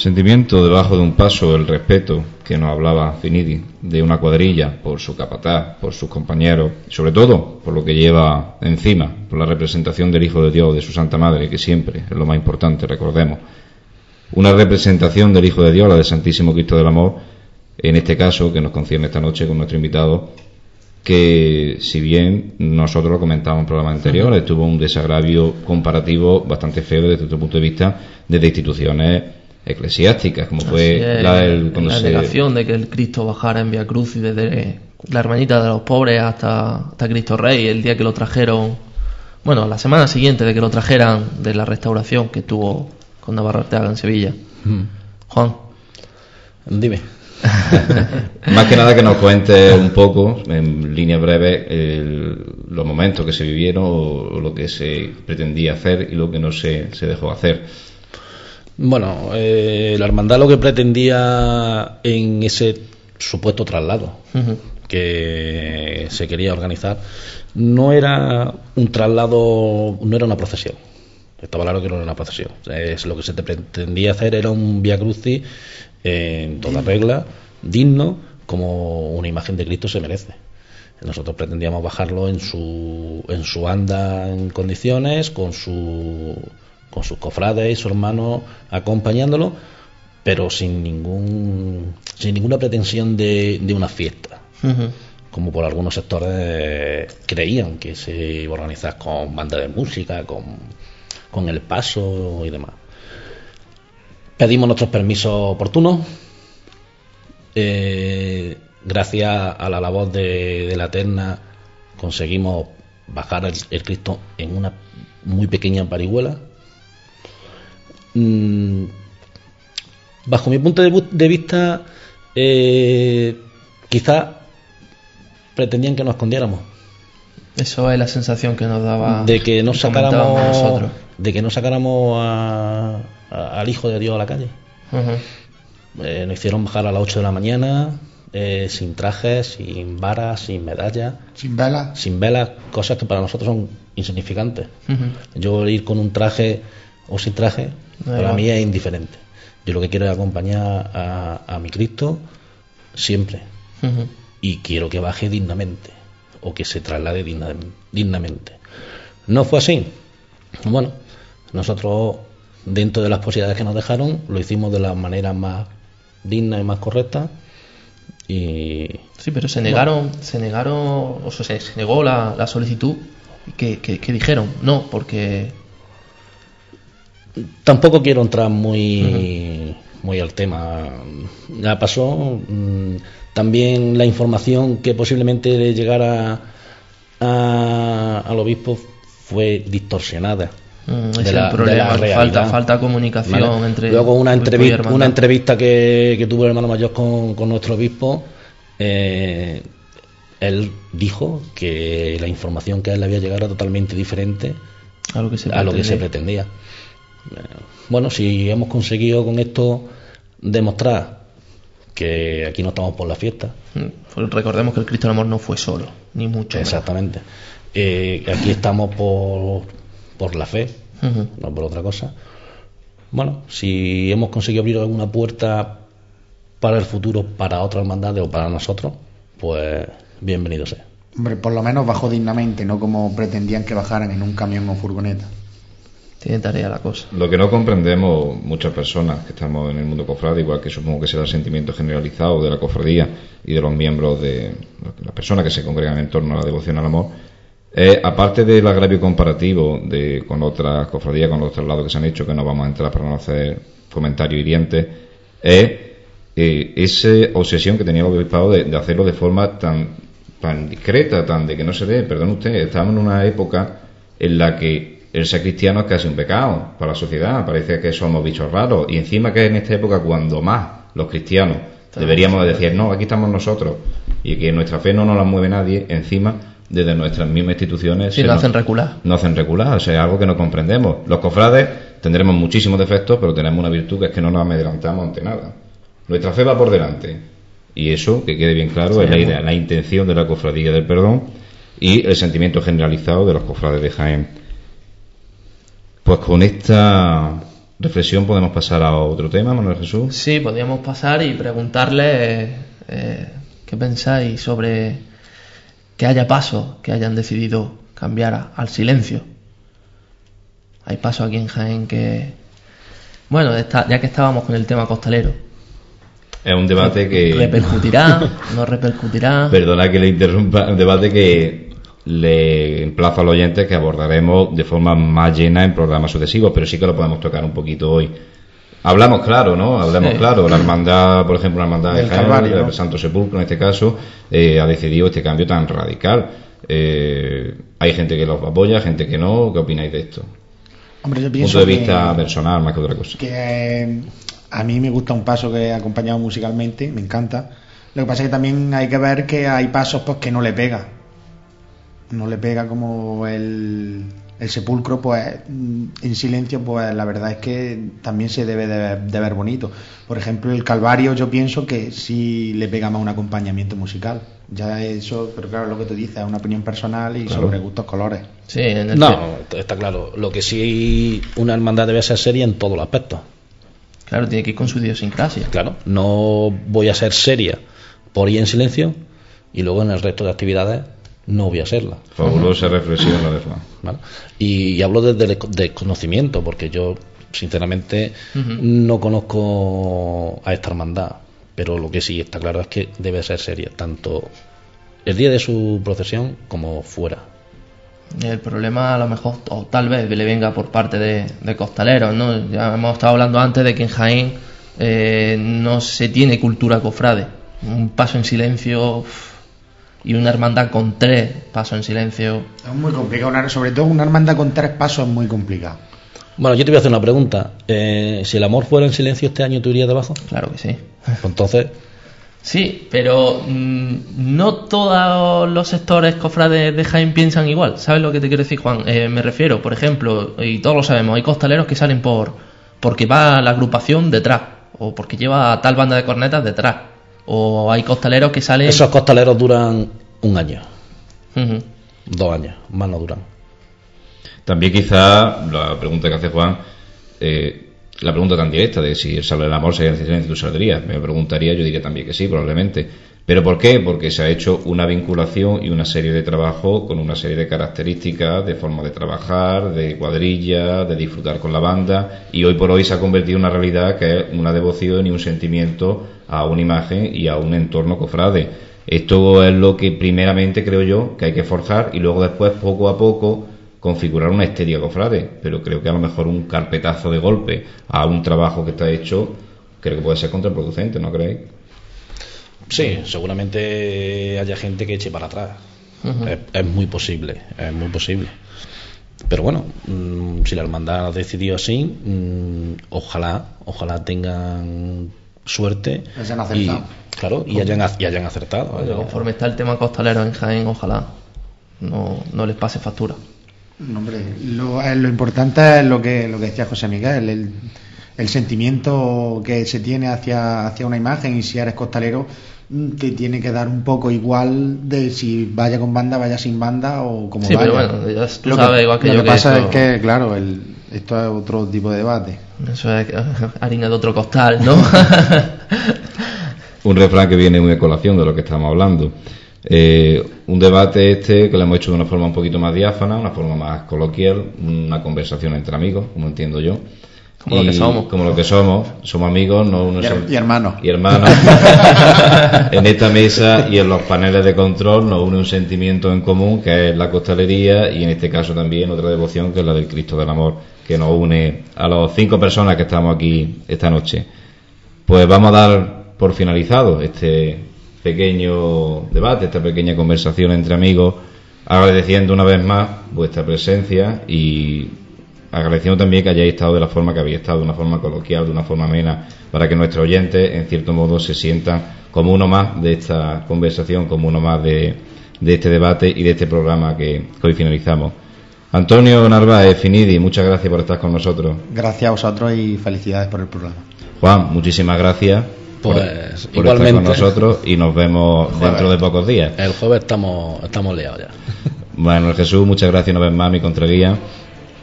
Sentimiento debajo de un paso, el respeto que nos hablaba Finidi de una cuadrilla por su capataz, por sus compañeros, sobre todo por lo que lleva encima, por la representación del Hijo de Dios, de su Santa Madre, que siempre es lo más importante, recordemos. Una representación del Hijo de Dios, la del Santísimo Cristo del Amor, en este caso que nos concierne esta noche con nuestro invitado, que si bien nosotros lo comentábamos en programas anteriores, tuvo un desagravio comparativo bastante feo desde tu punto de vista desde instituciones eclesiásticas, como fue es, la, del- cuando la se- negación de que el Cristo bajara en Via Cruz y desde la hermanita de los pobres hasta, hasta Cristo Rey, el día que lo trajeron, bueno, la semana siguiente de que lo trajeran de la restauración que tuvo con Navarro Arteaga en Sevilla. Juan, Dime. <laughs> Más que nada que nos cuente un poco, en líneas breves, el- los momentos que se vivieron o, o lo que se pretendía hacer y lo que no se, se dejó hacer. Bueno, eh, la hermandad lo que pretendía en ese supuesto traslado que se quería organizar no era un traslado, no era una procesión. Estaba claro que no era una procesión. Es, lo que se te pretendía hacer era un Via Crucis eh, en toda regla, digno, como una imagen de Cristo se merece. Nosotros pretendíamos bajarlo en su, en su anda en condiciones, con su con sus cofrades y su hermano acompañándolo, pero sin ningún sin ninguna pretensión de, de una fiesta, como por algunos sectores creían que se iba a organizar con banda de música, con, con el paso y demás. Pedimos nuestros permisos oportunos. Eh, gracias a la labor de, de la Terna conseguimos bajar el, el Cristo en una muy pequeña parihuela. Mm, bajo mi punto de, vista, eh, quizá pretendían que nos escondiéramos, Eso es la sensación que nos daba. de que no sacáramos, nosotros. de que no sacáramos a- a- al Hijo de Dios a la calle. Eh, nos hicieron bajar a las 8 de la mañana, eh, sin trajes, sin varas, sin medallas, Sin velas, sin velas, cosas que para nosotros son insignificantes. Ujú. Yo ir con un traje o sin traje, Para mí es indiferente. Yo lo que quiero es acompañar a, a mi Cristo siempre y quiero que baje dignamente o que se traslade digna- dignamente. No fue así. Bueno, nosotros, dentro de las posibilidades que nos dejaron, lo hicimos de la manera más digna y más correcta. Y Sí, pero se negaron, se negaron, o sea, se, negó la, la solicitud. que que dijeron? No, porque tampoco quiero entrar muy, muy al tema. Ya pasó. mm, También la información que posiblemente le llegara a- al obispo fue distorsionada. Mm, ese de la- el problema, de la falta, comunicación ¿Vale? entre Luego una entrevista, una entrevista que, que tuvo el hermano mayor con, con nuestro obispo, eh, él dijo que la información que a él le había llegado era totalmente diferente a lo que se a lo que se pretendía. Bueno, si hemos conseguido con esto demostrar que aquí no estamos por la fiesta, Mm, pues recordemos que el Cristo del Amor no fue solo, ni mucho menos. exactamente, eh, aquí estamos por, por la fe, no por otra cosa. Bueno, si hemos conseguido abrir alguna puerta para el futuro, para otras hermandades o para nosotros, pues bienvenido sea. Hombre, por lo menos bajó dignamente, no como pretendían que bajaran en un camión o furgoneta. Tiene tarea la cosa. Lo que no comprendemos muchas personas que estamos en el mundo cofrade, igual que supongo que será el sentimiento generalizado de la cofradía y de los miembros de las personas que se congregan en torno a la devoción al amor, es, aparte del agravio comparativo de, con otras cofradías, con los traslados que se han hecho, que no vamos a entrar para no hacer comentarios hirientes, es eh, esa obsesión que tenía el obispado de, de hacerlo de forma tan, tan discreta, tan de que no se dé, perdón usted, estamos en una época en la que el ser cristiano es casi un pecado para la sociedad, parece que somos bichos raros, y encima que en esta época cuando más los cristianos deberíamos de decir, no, aquí estamos nosotros, y que nuestra fe no nos la mueve nadie, encima desde nuestras mismas instituciones Sí, se lo nos- hacen recular. no hacen recular, o sea, es algo que no comprendemos. Los cofrades tendremos muchísimos defectos, pero tenemos una virtud que es que no nos adelantamos ante nada. Nuestra fe va por delante. Y eso, que quede bien claro, es la idea, la intención de la cofradía del perdón y el sentimiento generalizado de los cofrades de Jaén. Pues con esta reflexión podemos pasar a otro tema, Manuel Jesús. Sí, podríamos pasar y preguntarle eh, qué pensáis sobre que haya pasos que hayan decidido cambiar a- al silencio. Hay pasos aquí en Jaén que... Bueno, ya que estábamos con el tema costalero, Es un debate que... ¿repercutirá? <laughs> ¿No repercutirá? Perdona que le interrumpa, un debate que le emplazo al oyente que abordaremos de forma más llena en programas sucesivos, pero sí que lo podemos tocar un poquito hoy. Hablamos claro, ¿no? Hablamos Sí. claro. La hermandad, por ejemplo, la hermandad de Jaén, Calvario, el. Santo Sepulcro en este caso, eh, ha decidido este cambio tan radical. Eh, hay gente que los apoya, gente que no. ¿Qué opináis de esto? Hombre, yo Punto de que- vista personal más que otra cosa. que eh, a mí me gusta un paso que he acompañado musicalmente, me encanta. Lo que pasa es que también hay que ver que hay pasos pues que no le pega. No le pega como el, el sepulcro, pues mm, en silencio, pues la verdad es que también se debe de ver, de ver bonito. Por ejemplo, el Calvario yo pienso que sí le pega más un acompañamiento musical. Ya eso, pero claro, lo que tú dices es una opinión personal y Claro. sobre gustos colores. Sí, en el No, está claro. Lo que sí una hermandad debe ser seria en todos los aspectos. Claro, tiene que ir con su idiosincrasia. Claro, no voy a ser seria por ir en silencio y luego en el resto de actividades no voy a serla. Fabulosa reflexión la de Juan. ¿vale? Y, y hablo desde el desconocimiento, porque yo, sinceramente, no conozco a esta hermandad, pero lo que sí está claro es que debe ser seria, tanto el día de su procesión como fuera. El problema a lo mejor, o tal vez le venga por parte de, de costaleros, ¿no? Ya hemos estado hablando antes de que en Jaén eh, no se tiene cultura cofrade. Un paso en silencio y una hermandad con tres pasos en silencio. Es muy complicado, una- sobre todo una hermandad con tres pasos es muy complicado. Bueno, yo te voy a hacer una pregunta. Eh, si el amor fuera en silencio este año, ¿tú irías debajo? Claro que sí. Pues entonces, Sí, pero mm, no todos los sectores cofrades de Jaén piensan igual. ¿Sabes lo que te quiero decir, Juan? Eh, me refiero, por ejemplo, y todos lo sabemos, hay costaleros que salen por porque va la agrupación detrás, o porque lleva tal banda de cornetas detrás, o hay costaleros que salen... esos costaleros duran un año, dos años, más no duran. También quizá la pregunta que hace Juan, eh, la pregunta tan directa de si sale el amor sería en silencio tú saldrías. Me preguntaría, yo diría también que sí, probablemente. ¿Pero por qué? Porque se ha hecho una vinculación y una serie de trabajo con una serie de características, de forma de trabajar, de cuadrilla, de disfrutar con la banda, y hoy por hoy se ha convertido en una realidad que es una devoción y un sentimiento a una imagen y a un entorno cofrade. Esto es lo que primeramente creo yo que hay que forjar y luego después poco a poco configurar una estética cofrade, pero creo que a lo mejor un carpetazo de golpe a un trabajo que está hecho creo que puede ser contraproducente, ¿no creéis? Sí, seguramente haya gente que eche para atrás. es, muy posible, es muy posible. Pero bueno, mm, si la hermandad ha decidido así, mm, ojalá, ojalá tengan suerte y, claro, y hayan, y hayan acertado. conforme está el tema costalero en Jaén, ojalá no, no les pase factura. No, hombre, lo, eh, lo, importante es lo que, lo que decía José Miguel, el, el sentimiento que se tiene hacia, hacia una imagen y si eres costalero te tiene que dar un poco igual de si vaya con banda, vaya sin banda o como sí, Pero bueno, ya tú lo sabes, que, igual que lo yo. que pasa es que, claro, el, esto es otro tipo de debate. Eso es <laughs> harina de otro costal, ¿no? <laughs> un refrán que viene muy a colación de lo que estamos hablando. Eh, un debate este que lo hemos hecho de una forma un poquito más diáfana, una forma más coloquial, una conversación entre amigos, como entiendo yo. Como lo que somos. Como lo que somos, somos amigos, no y, y, hermanos. Y hermanos. <laughs> en esta mesa y en los paneles de control nos une un sentimiento en común que es la costalería y en este caso también otra devoción que es la del Cristo del Amor, que nos une a las cinco personas que estamos aquí esta noche. Pues vamos a dar por finalizado este pequeño debate, esta pequeña conversación entre amigos, agradeciendo una vez más vuestra presencia y agradeciendo también que hayáis estado de la forma que habéis estado, de una forma coloquial, de una forma amena, para que nuestros oyentes, en cierto modo, se sientan como uno más de esta conversación, como uno más de, este debate y de este programa que, hoy finalizamos. Antonio Narváez, Finidi, muchas gracias por estar con nosotros. Gracias a vosotros y felicidades por el programa. Juan, muchísimas gracias. Por, pues, igualmente. estar con nosotros y nos vemos dentro de pocos días. El jueves estamos, estamos liados ya. Bueno, Jesús, muchas gracias una vez más, mi contraguía.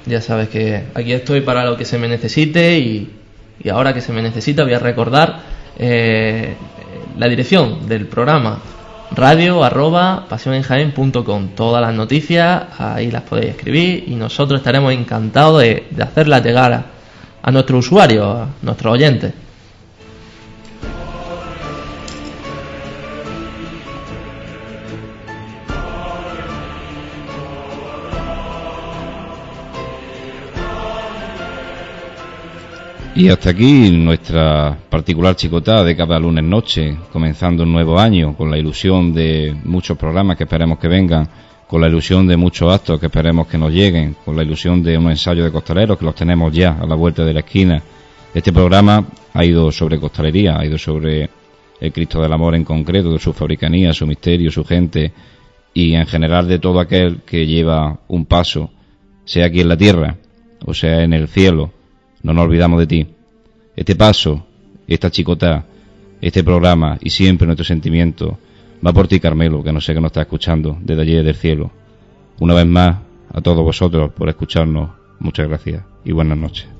Ya sabes que aquí estoy para lo que se me necesite y, ahora que se me necesita voy a recordar eh, la dirección del programa radio arroba pasionenjaen.com todas las noticias ahí las podéis escribir y nosotros estaremos encantados de, de hacerlas llegar a, a nuestros usuarios, a nuestros oyentes. Y hasta aquí nuestra particular chicotada de cada lunes noche, comenzando un nuevo año con la ilusión de muchos programas que esperemos que vengan, con la ilusión de muchos actos que esperemos que nos lleguen, con la ilusión de un ensayo de costaleros que los tenemos ya a la vuelta de la esquina. Este programa ha ido sobre costalería, ha ido sobre el Cristo del Amor en concreto, de su fabricanía, su misterio, su gente y en general de todo aquel que lleva un paso, sea aquí en la tierra o sea en el cielo no nos olvidamos de ti. Este paso, esta chicota, este programa y siempre nuestro sentimiento va por ti, Carmelo, que no sé que nos está escuchando desde allí del cielo. Una vez más, a todos vosotros por escucharnos, muchas gracias y buenas noches.